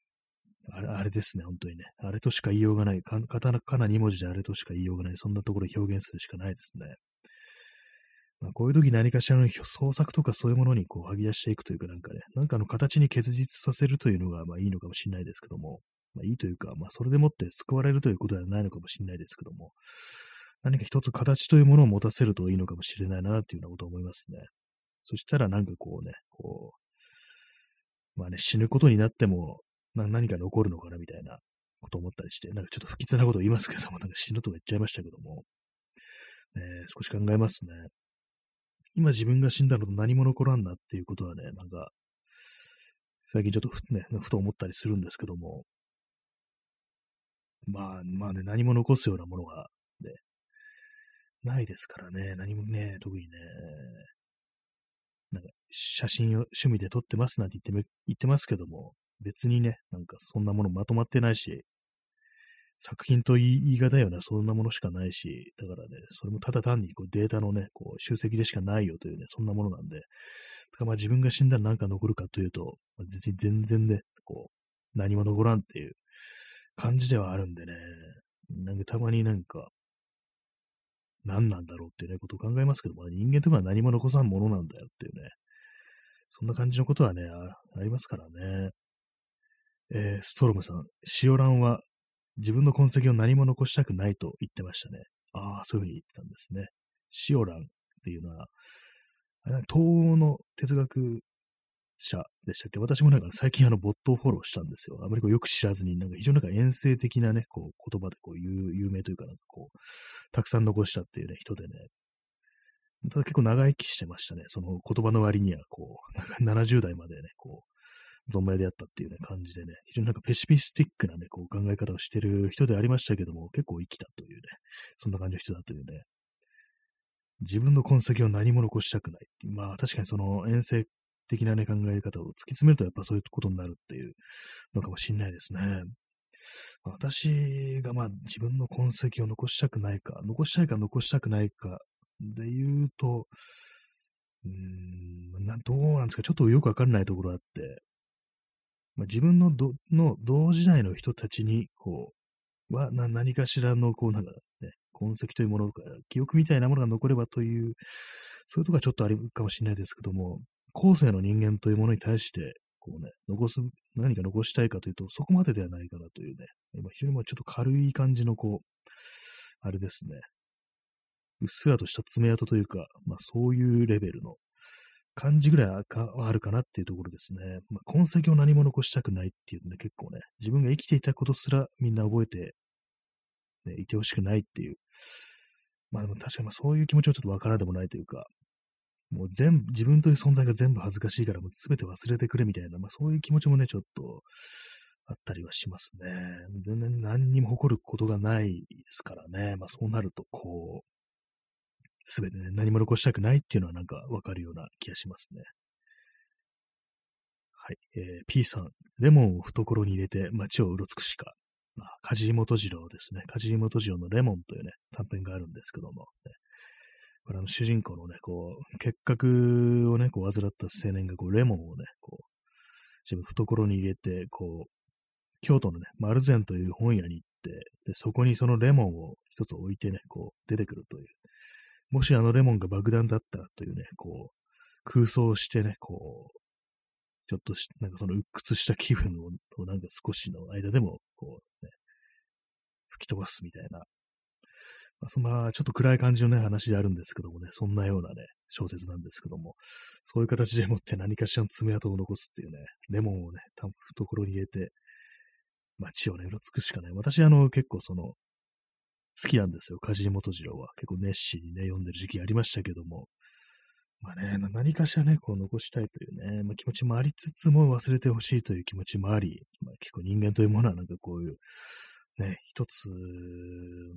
あれあれですね、本当にね。あれとしか言いようがない。カタカナ2文字であれとしか言いようがない。そんなところ表現するしかないですね。まあ、こういう時何かしらの創作とかそういうものにこう吐き出していくというかなんかね、なんかの形に結実させるというのがまあいいのかもしれないですけども、まあいいというか、まあそれでもって救われるということではないのかもしれないですけども、何か一つ形というものを持たせるといいのかもしれないなというようなことを思いますね。そしたらなんかこうね、こう、まあね、死ぬことになっても、な何か残るのかなみたいなことを思ったりして、なんかちょっと不吉なことを言いますけども、なんか死ぬとか言っちゃいましたけども、ね、少し考えますね。今自分が死んだのと何も残らんなっていうことはね、なんか、最近ちょっとふ,、ね、ふと思ったりするんですけども、まあ、まあね、何も残すようなものが、ね、ないですからね、何もね、特にね、なんか写真を趣味で撮ってますなんて言って言ってますけども、別にね、なんかそんなものまとまってないし、作品と言い方ようなそんなものしかないし、だからね、それもただ単にこうデータのね、こう集積でしかないよというね、そんなものなんで、だからまあ自分が死んだら何か残るかというと、別に全然ね、こう、何も残らんっていう感じではあるんでね、なんかたまになんか、何なんだろうっていうね、ことを考えますけども、人間とかは何も残さんものなんだよっていうね、そんな感じのことはね、ありますからね。えー、ストロムさん、シオランは自分の痕跡を何も残したくないと言ってましたね。ああ、そういうふうに言ってたんですね。シオランっていうのは、東欧の哲学者でしたっけ？私もなんか最近あのボットフォローしたんですよ。あまりこうよく知らずに、なんか非常になんか遠征的なね、こう言葉でこう有有名というかなんかこう、たくさん残したっていうね、人でね、ただ結構長生きしてましたね。その言葉の割には、こう、70代までね、こう、存命であったっていうね、感じでね、非常になんかペシピスティックなね、こう考え方をしてる人でありましたけども、結構生きたというね、そんな感じの人だというね、自分の痕跡を何も残したくないい、まあ確かにその遠征的なね、考え方を突き詰めるとやっぱそういうことになるっていうのかもしれないですね。私がまあ自分の痕跡を残したくないか、残したいか残したくないかで言うと、うーんなどうなんですか、ちょっとよくわかんないところあって、まあ、自分のどの同時代の人たちに、こう、はな何かしらの、こう、なんかね、痕跡というものとか、記憶みたいなものが残ればという、そういうとこはちょっとあるかもしれないですけども、後世の人間というものに対して、こうね、残す、何か残したいかというと、そこまでではないかなというね、今非常にまちょっと軽い感じの、こう、あれですね、うっすらとした爪痕というか、まあそういうレベルの感じぐらいはあるかなっていうところですね。まあ、痕跡を何も残したくないっていうので、結構ね、自分が生きていたことすらみんな覚えて、ね、いてほしくないっていう。まあでも確かにまそういう気持ちはちょっとわからでもないというか、もう全部、自分という存在が全部恥ずかしいからもう全て忘れてくれみたいな、まあそういう気持ちもね、ちょっとあったりはしますね。全然何にも誇ることがないですからね。まあそうなると、こう、すべてね、何も残したくないっていうのはなんかわかるような気がしますね。はい。えー、P さん、レモンを懐に入れて街をうろつくしか。まあ、梶本次郎ですね。梶本次郎のレモンというね、短編があるんですけども、ね、これあの主人公のね、こう、結核をね、こう、患った青年がこう、レモンをね、こう、自分懐に入れて、こう、京都のね、丸善という本屋に行って、で、そこにそのレモンを一つ置いてね、こう、出てくるという、もしあのレモンが爆弾だったらというね、こう、空想してね、こう、ちょっとし、なんかその鬱屈した気分を、なんか少しの間でも、こう、ね、吹き飛ばすみたいな。まあ、そんな、ちょっと暗い感じのね、話であるんですけどもね、そんなようなね、小説なんですけども、そういう形でもって何かしらの爪痕を残すっていうね、レモンをね、懐に入れて、街をね、うろつくしかない。私、あの、結構その、好きなんですよ。梶本次郎は。結構熱心にね、読んでる時期ありましたけども。まあね、何かしらね、こう残したいというね、まあ、気持ちもありつつも忘れてほしいという気持ちもあり、まあ、結構人間というものはなんかこういう、ね、一つ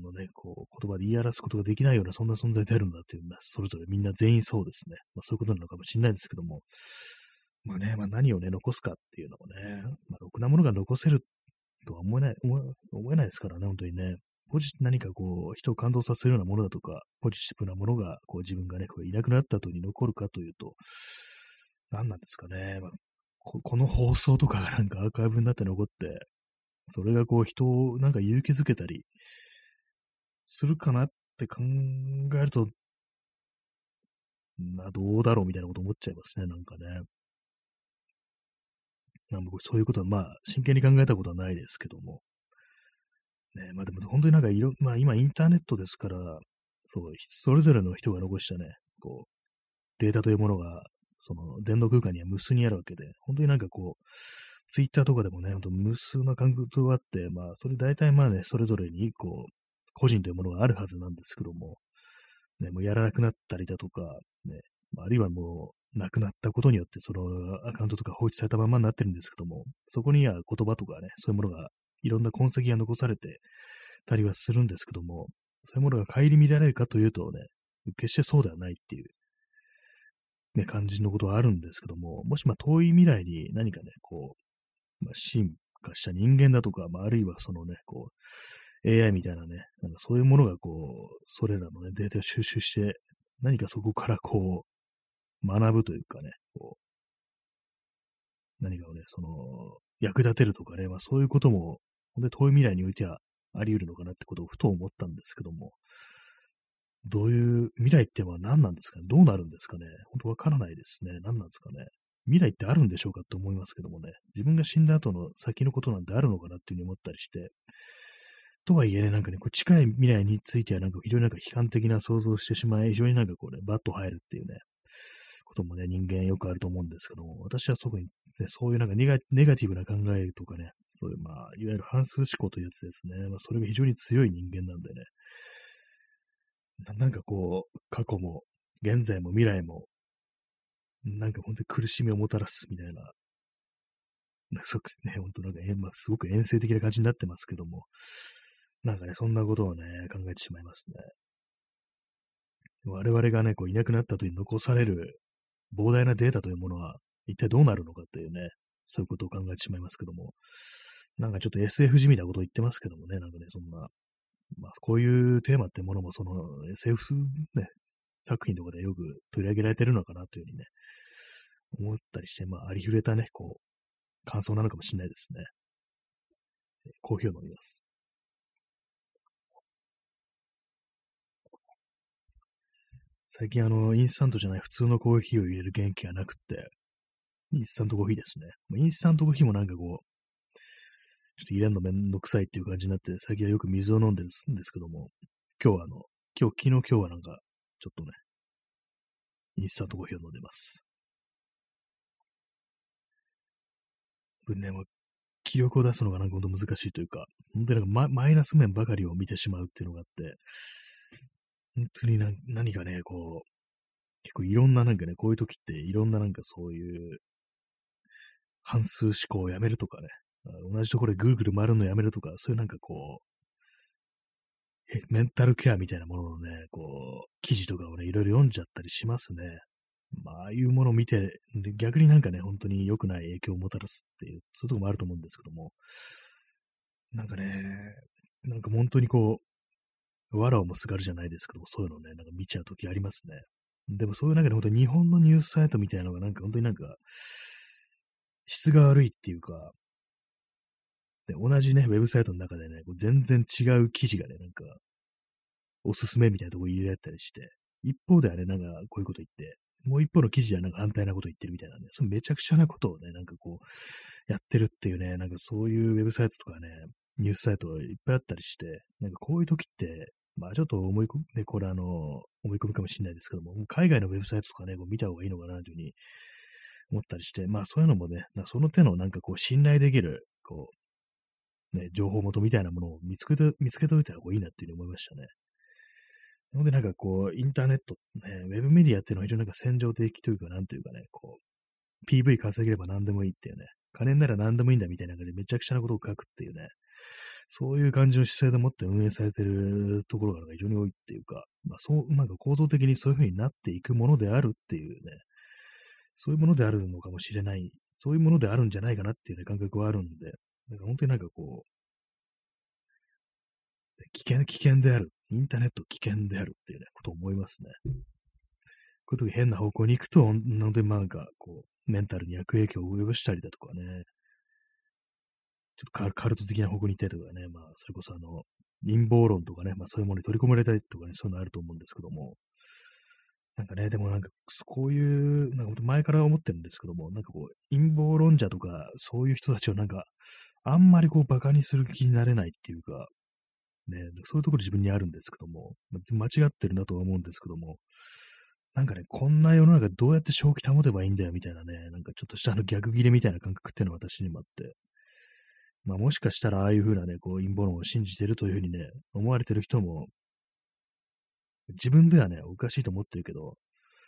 のね、こう、言葉で言い表すことができないような、そんな存在であるんだという、まあ、それぞれみんな全員そうですね。まあ、そういうことなのかもしれないですけども、まあね、まあ何をね、残すかっていうのもね、まあ、ろくなものが残せるとは思えない、思えないですからね、本当にね。ポジ何かこう、人を感動させるようなものだとか、ポジティブなものが、こう自分がね、こういなくなった後に残るかというと、何なんですかね。まあ、ここの放送とかがなんかアーカイブになって残って、それがこう人をなんか勇気づけたりするかなって考えると、まあどうだろうみたいなこと思っちゃいますね、なんかね。なん僕そういうことはまあ真剣に考えたことはないですけども、ね、まあでも本当になんかいろ、まあ今インターネットですから、そう、それぞれの人が残したね、こう、データというものが、その電動空間には無数にあるわけで、本当になんかこう、ツイッターとかでもね、ほんと無数な感覚があって、まあ、それ大体まあね、それぞれに、こう、個人というものがあるはずなんですけども、ね、もうやらなくなったりだとか、ね、あるいはもう、亡くなったことによって、そのアカウントとか放置されたままになってるんですけども、そこには言葉とかね、そういうものがいろんな痕跡が残されてたりはするんですけども、そういうものが顧みられるかというとね、決してそうではないっていう、ね、感じのことはあるんですけども、もしまあ遠い未来に何かね、こう、まあ、進化した人間だとか、まあ、あるいはそのね、こう、AI みたいなね、なんかそういうものがこう、それらのね、データを収集して、何かそこからこう、学ぶというかね、こう、何かをね、その、役立てるとかね、まあそういうことも本当に遠い未来においてはあり得るのかなってことをふと思ったんですけども、どういう未来ってのは何なんですかね？どうなるんですかね？本当わからないですね。何なんですかね？未来ってあるんでしょうかって思いますけどもね、自分が死んだ後の先のことなんてあるのかなっていうふうに思ったりして、とはいえね、なんかね、こう近い未来についてはなんか非常になんか悲観的な想像をしてしまい、非常になんかこうね、バッと入るっていうね、こともね、人間よくあると思うんですけども、私は特に、ね、そういうなんかネガティブな考えとかね、そういう、まあ、いわゆる反数思考というやつですね。まあ、それが非常に強い人間なんでね。なんかこう、過去も現在も未来も、なんか本当に苦しみをもたらすみたいな、そね、本当なんか、まあ、すごく遠征的な感じになってますけども、なんかね、そんなことをね、考えてしまいますね。我々がね、こういなくなったという残される膨大なデータというものは一体どうなるのかっていうね、そういうことを考えてしまいますけども、なんかちょっと SF 地味なこと言ってますけどもね、なんかね、そんな、まあ、こういうテーマってものも、その SF ね、作品とかでよく取り上げられてるのかなというふうにね、思ったりして、まあ、ありふれたね、こう、感想なのかもしれないですね。コーヒーを飲みます。最近あの、インスタントじゃない普通のコーヒーを入れる元気がなくって、インスタントコーヒーですね。インスタントコーヒーもなんかこう、ちょっと入れるのめんどくさいっていう感じになって、最近はよく水を飲んでるんですけども、今日はあの、今日、昨日今日はなんか、ちょっとね、インスタントコーヒーを飲んでます。ね、もう気力を出すのがなんか本当難しいというか、本当になんかママイナス面ばかりを見てしまうっていうのがあって、本当に何何かね、こう、結構いろんななんかね、こういう時っていろんななんかそういう半数思考をやめるとかね、同じところでぐるぐる回るのやめるとか、そういうなんかこう、メンタルケアみたいなもののね、こう、記事とかをね、いろいろ読んじゃったりしますね。まあ、ああいうものを見て、逆になんかね、本当に良くない影響をもたらすっていう、そういうとこもあると思うんですけども、なんかね、なんか本当にこう、藁をもすがるじゃないですけども、そういうのをね、なんか見ちゃうときありますね。でもそういう中で本当に日本のニュースサイトみたいなのがなんか本当になんか、質が悪いっていうか、で同じね、ウェブサイトの中でね、こう全然違う記事がね、なんか、おすすめみたいなとこ入れられたりして、一方ではね、なんかこういうこと言って、もう一方の記事はなんか反対なこと言ってるみたいなね、そのめちゃくちゃなことをね、なんかこう、やってるっていうね、なんかそういうウェブサイトとかね、ニュースサイトいっぱいあったりして、なんかこういう時って、まあちょっと思い込み、ね、これあの、思い込みかもしれないですけども、海外のウェブサイトとかね、こう見た方がいいのかなというふうに思ったりして、まあそういうのもね、その手のなんかこう信頼できる、こう、ね、情報元みたいなものを見つけて、見つけておいた方がいいなっていうふうに思いましたね。なのでなんかこう、インターネット、ね、ウェブメディアっていうのは非常になんか戦場的というか、なんというかね、こう、PV 稼げれば何でもいいっていうね、金なら何でもいいんだみたいな感じでめちゃくちゃなことを書くっていうね、そういう感じの姿勢でもって運営されてるところが非常に多いっていうか、まあそう、なんか構造的にそういう風になっていくものであるっていうね、そういうものであるのかもしれない、そういうものであるんじゃないかなっていうね、感覚はあるんで、だから本当になんかこう、危険、危険である。インターネット危険であるっていうね、ことを思いますね。こういう時変な方向に行くと、本当になんか、こう、メンタルに悪影響を及ぼしたりだとかね、ちょっとカルト的な方向に行ったりとかね、まあ、それこそあの、陰謀論とかね、まあそういうものに取り込まれたりとかね、そういうのあると思うんですけども、なんかね、でもなんか、こういう、なんか前から思ってるんですけども、なんかこう、陰謀論者とか、そういう人たちをなんか、あんまりこう、馬鹿にする気になれないっていうか、ね、そういうところ自分にあるんですけども、間違ってるなとは思うんですけども、なんかね、こんな世の中どうやって正気保てばいいんだよみたいなね、なんかちょっとしたあの逆切れみたいな感覚っていうのは私にもあって、まあもしかしたらああいうふうなね、こう陰謀論を信じてるというふうにね、思われてる人も、自分ではね、おかしいと思ってるけど、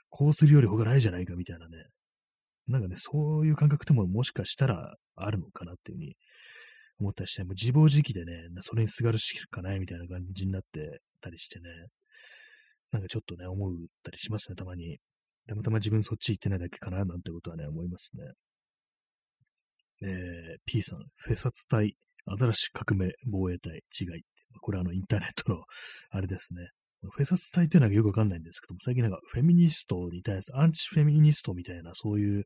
こうするより他ないじゃないかみたいなね、なんかね、そういう感覚ってももしかしたらあるのかなっていうふうに思ったりして、もう自暴自棄でね、それにすがるしかないみたいな感じになってたりしてね、なんかちょっとね、思ったりしますね、たまに。たまたま自分そっち行ってないだけかな、なんてことはね、思いますね。えー、P さん、フェサツ隊、アザラシ革命防衛隊違いって、これはあのインターネットのあれですね。フェサツ隊っていうのはよくわかんないんですけども、最近なんかフェミニストに対する、アンチフェミニストみたいな、そういう、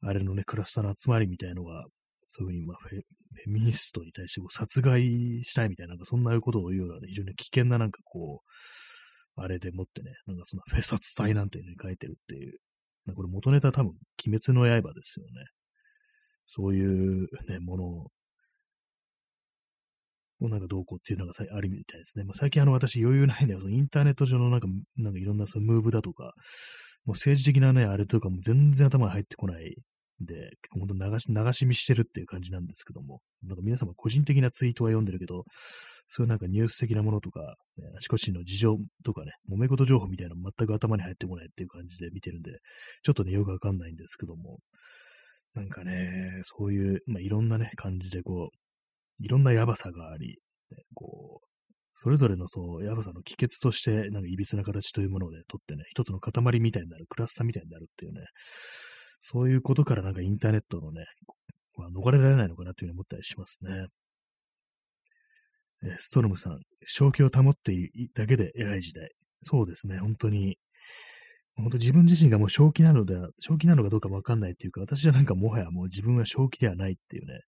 あれのね、クラスターの集まりみたいのが、そういうふうに、まあフェ、ミニストに対してこう殺害したいみたいな、なんかそんなことを言うような、ね、非常に危険ななんかこう、あれでもってね、なんかそのフェサツ隊なんていうのに書いてるっていう、これ元ネタ多分、鬼滅の刃ですよね。そういうね、ものを、なんかどうこうっていうのがあるみたいですね。まあ、最近あの私余裕ないんだよ。そのインターネット上のなんか、なんかいろんなそのムーブだとか、もう政治的なね、あれとかも全然頭に入ってこないんで、結構本当流し、流し見してるっていう感じなんですけども、なんか皆様個人的なツイートは読んでるけど、そういうなんかニュース的なものとか、ね、あちこちの事情とかね、揉め事情報みたいなの全く頭に入ってこないっていう感じで見てるんで、ちょっとね、よくわかんないんですけども、なんかね、そういう、まあ、いろんなね、感じでこう、いろんなやばさがあり、ね、こう、それぞれのそう、やばさの帰結として、なんかいびつな形というものをね、取ってね、一つの塊みたいになる、クラスターみたいになるっていうね、そういうことからなんかインターネットのね、まあ、逃れられないのかなというふうに思ったりしますね。ストロムさん、正気を保っているだけで偉い時代。そうですね、本当に。本当自分自身がもう正気なので、正気なのかどうかわかんないっていうか、私はなんかもはやもう自分は正気ではないっていうね、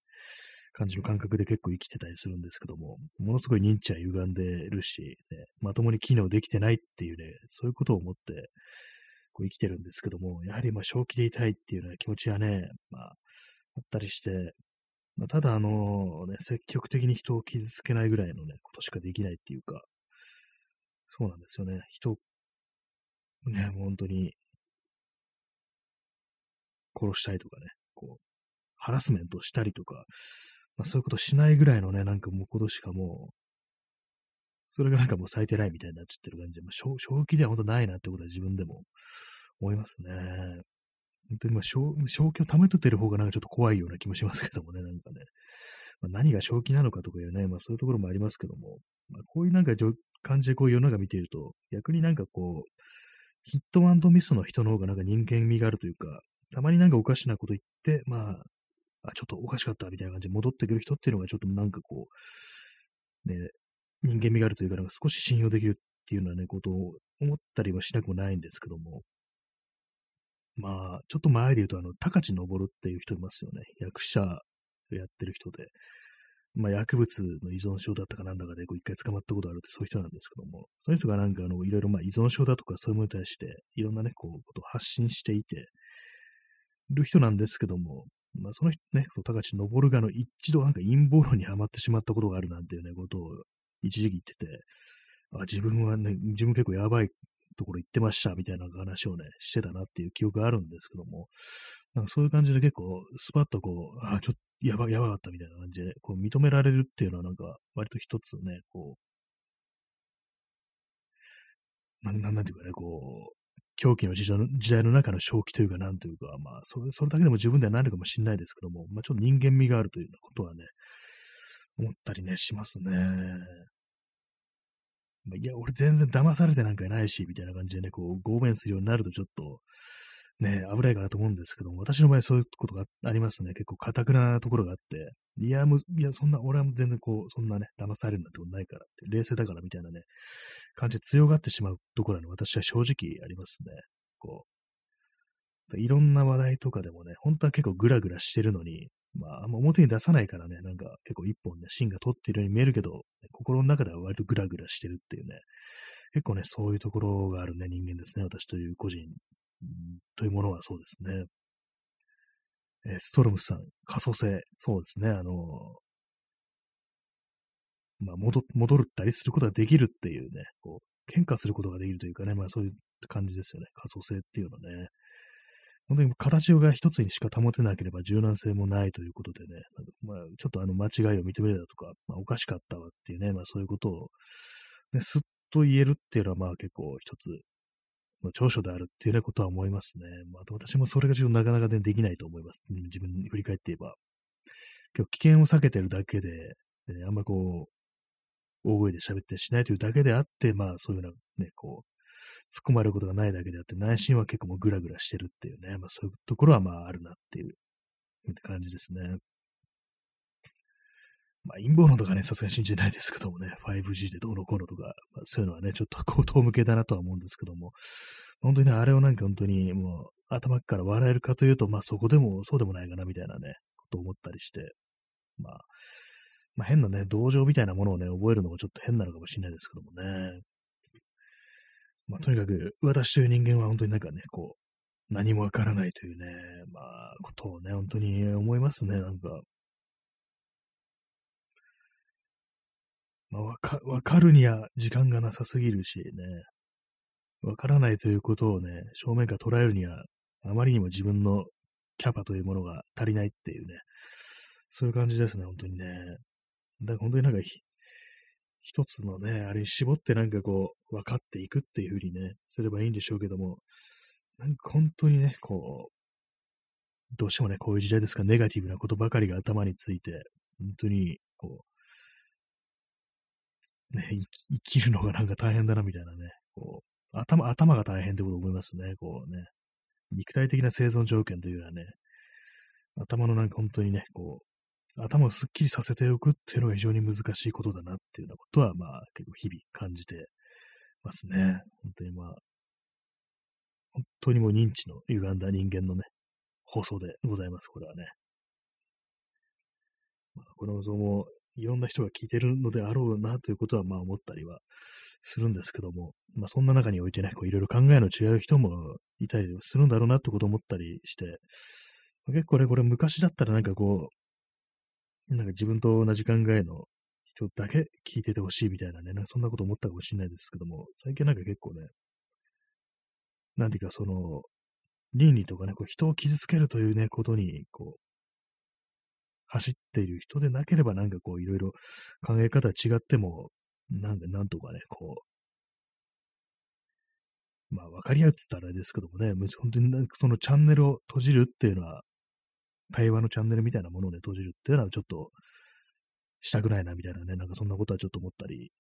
感じの感覚で結構生きてたりするんですけども、ものすごい認知は歪んでるし、ね、まともに機能できてないっていうね、そういうことを思って、こう生きてるんですけども、やはりまあ正気でいたいっていうような気持ちはね、まあ、あったりして、まあ、ただあの、ね、積極的に人を傷つけないぐらいのね、ことしかできないっていうか、そうなんですよね。人、ね、本当に、殺したいとかね、こう、ハラスメントしたりとか、まあ、そういうことしないぐらいのね、なんかもうことしかもう、それがなんかもう最低ラインみたいになっちゃってる感じで、まあ、正正気では本当ないなってことは自分でも思いますね。本当にまあ正正気を貯めとってる方がなんかちょっと怖いような気もしますけどもね、なんかね。まあ、何が正気なのかとかいうね、まあそういうところもありますけども、まあ、こういうなんか感じでこう世の中見ていると、逆になんかこう、ヒットミスの人の方がなんか人間味があるというか、たまになんかおかしなこと言って、まあ、あ、ちょっとおかしかったみたいな感じで戻ってくる人っていうのがちょっとなんかこう、ね、人間味があるというか、なんか少し信用できるっていうようなね、ことを思ったりはしなくもないんですけども、まあ、ちょっと前で言うと、あの、高知昇っていう人いますよね。役者やってる人で、まあ、薬物の依存症だったかなんだかで、こう、一回捕まったことあるってそういう人なんですけども、その人がなんか、あの、いろいろ、まあ、依存症だとか、そういうものに対して、いろんなね、こう、ことを発信していて、る人なんですけども、まあ、その人ね、その高知昇がの一度なんか陰謀論にはまってしまったことがあるなんていうね、ことを一時期言ってて、あ、自分はね、自分結構やばいところ行ってましたみたいな話をね、してたなっていう記憶があるんですけども、なんかそういう感じで結構スパッとこう、あ、ちょっとやば、やばかったみたいな感じで、こう認められるっていうのはなんか割と一つね、こう、なんなんていうかね、こう、狂気の時代の時代の中の正気というか、なんというか、まあそれ、それだけでも十分ではないのかもしれないですけども、まあ、ちょっと人間味があるというようなことはね、思ったりね、しますね。ま、いや、俺全然騙されてなんかいないし、みたいな感じでね、こう、合弁するようになるとちょっと、ね、危ないかなと思うんですけども、私の場合そういうことがありますね。結構堅くなところがあって、いや、む、いや、そんな、俺は全然こう、そんなね、騙されるなんてことないからって、冷静だからみたいなね、感じで強がってしまうところに私は正直ありますね。こう、いろんな話題とかでもね、本当は結構グラグラしてるのに、まあ、あんま表に出さないからね、なんか結構一本ね、芯が通ってるように見えるけど、心の中では割とグラグラしてるっていうね、結構ね、そういうところがあるね、人間ですね、私という個人、というものはそうですね。えー、ストロムさん、可塑性、そうですね、あのまあ、戻、戻ったりすることができるっていうね、こう、喧嘩することができるというかね、まあそういう感じですよね。可塑性っていうのね。本当に形が一つにしか保てなければ柔軟性もないということでね、まあ、ちょっとあの間違いを認めるだとか、まあ、おかしかったわっていうね、まあそういうことを、ね、すっと言えるっていうのはまあ結構一つの長所であるっていうねことは思いますね。まあ、私もそれがちょっとなかなか、ね、できないと思います。自分に振り返って言えば。今日危険を避けてるだけで、ね、あんまこう、大声で喋ってしないというだけであって、まあそういうようなね、こう、突っ込まれることがないだけであって、内心は結構もうグラグラしてるっていうね、まあそういうところはまああるなっていう感じですね。まあ陰謀論とかね、さすがに信じないですけどもね、5G でどうのこうのとか、まあ、そういうのはね、ちょっと口頭向けだなとは思うんですけども、本当にね、あれをなんか本当にもう頭から笑えるかというと、まあそこでもそうでもないかなみたいなね、ことを思ったりして、まあ、まあ変なね、同情みたいなものをね、覚えるのもちょっと変なのかもしれないですけどもね。まあ、とにかく、私という人間は本当になんかね、こう、何もわからないというね、まあ、ことをね、本当に思いますね、なんか。まあ、わか、わかるには時間がなさすぎるしね、わからないということをね、正面から捉えるには、あまりにも自分のキャパというものが足りないっていうね、そういう感じですね、本当にね。だから本当になんかひ一つのね、あれに絞ってなんかこう、分かっていくっていう風にね、すればいいんでしょうけども、なんか本当にね、こう、どうしてもね、こういう時代ですか、ネガティブなことばかりが頭について、本当に、こう、ね、生きるのがなんか大変だなみたいなね、こう、頭、頭が大変ってこと思いますね、こうね。肉体的な生存条件というのはね、頭のなんか本当にね、こう、頭をすっきりさせておくっていうのが非常に難しいことだなっていうようなことは、まあ、結構日々感じてますね。本当にまあ、本当にもう認知の歪んだ人間のね、放送でございます、これはね。まあ、この放送もいろんな人が聞いてるのであろうなということはまあ思ったりはするんですけども、まあそんな中においてね、こういろいろ考えの違う人もいたりするんだろうなってことを思ったりして、まあ結構ね、これ昔だったらなんかこう、なんか自分と同じ考えの人だけ聞いててほしいみたいなね、なんかそんなこと思ったかもしれないですけども、最近なんか結構ね、なんていうかその、倫理とかね、こう人を傷つけるというね、ことに、こう、走っている人でなければ、なんかこう、いろいろ考え方違っても、なんか、なんとかね、こう、まあ、わかり合うって言ったらあれですけどもね、本当になんかそのチャンネルを閉じるっていうのは、対話のチャンネルみたいなものをね、閉じるっていうのはちょっと、したくないな、みたいなね、なんかそんなことはちょっと思ったり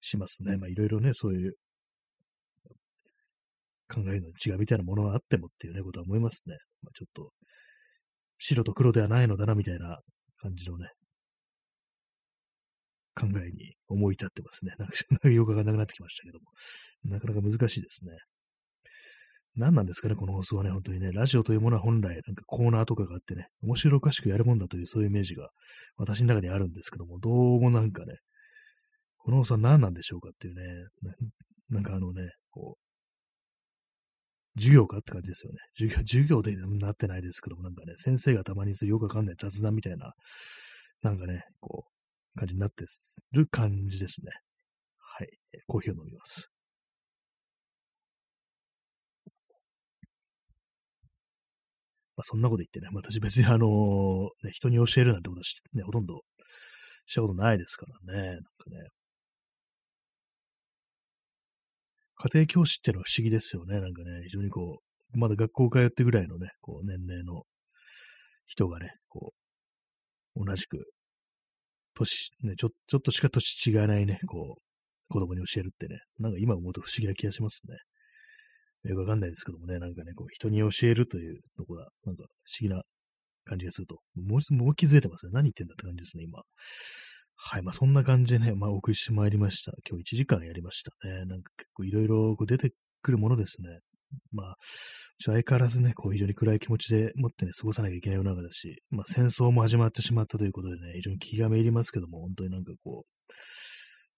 しますね。まあ、いろいろね、そういう考えの違うみたいなものがあってもっていうね、ことは思いますね。まあ、ちょっと、白と黒ではないのだな、みたいな感じのね、考えに思い至ってますね。なんか、内容がなくなってきましたけども、なかなか難しいですね。何なんですかね、この放送はね、本当にね、ラジオというものは本来、なんかコーナーとかがあってね、面白おかしくやるもんだという、そういうイメージが私の中にあるんですけども、どうもなんかね、この放送は何なんでしょうかっていうね、なんかあのね、こう、授業か？って感じですよね。授業、授業でなってないですけども、なんかね、先生がたまにするよくわかんない雑談みたいな、なんかね、こう、感じになってる感じですね。はい。コーヒーを飲みます。まあ、そんなこと言ってね、私別にあのー、ね、人に教えるなんてことはね、ほとんどしたことないですからね。なんかね、家庭教師ってのは不思議ですよね。なんかね、非常にこう、まだ学校通ってぐらいのね、こう、年齢の人がね、こう、同じく、年、ね、ちょ、ちょっとしか年違いないね、こう、子供に教えるってね、なんか今思うと不思議な気がしますね。よくわかんないですけどもね、なんかね、こう、人に教えるというとこが、なんか不思議な感じがすると。もう、もう気づいてますね。何言ってんだって感じですね、今。はい。まあ、そんな感じでね、まあ、お送りしてまいりました。今日1時間やりましたね。なんか結構いろいろ出てくるものですね。まあ、相変わらずね、こう非常に暗い気持ちでもってね、過ごさなきゃいけない世の中だし、まあ戦争も始まってしまったということでね、非常に気がめいりますけども、本当になんかこ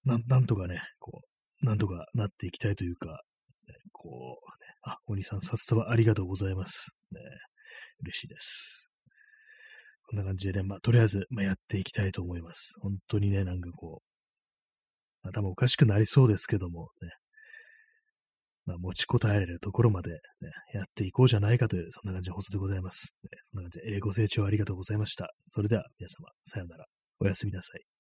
う、なんなんとかね、こう、なんとかなっていきたいというか、ね、こう、ね、あ、お兄さん、札束ありがとうございます。ね、嬉しいです。こんな感じでね、まあ、とりあえず、まあ、やっていきたいと思います。本当にね、なんかこう、頭おかしくなりそうですけども、ね、まあ、持ちこたえるところまで、ね、やっていこうじゃないかという、そんな感じの放送でございます。ね、そんな感じで、え、ご清聴ありがとうございました。それでは皆様、さようなら。おやすみなさい。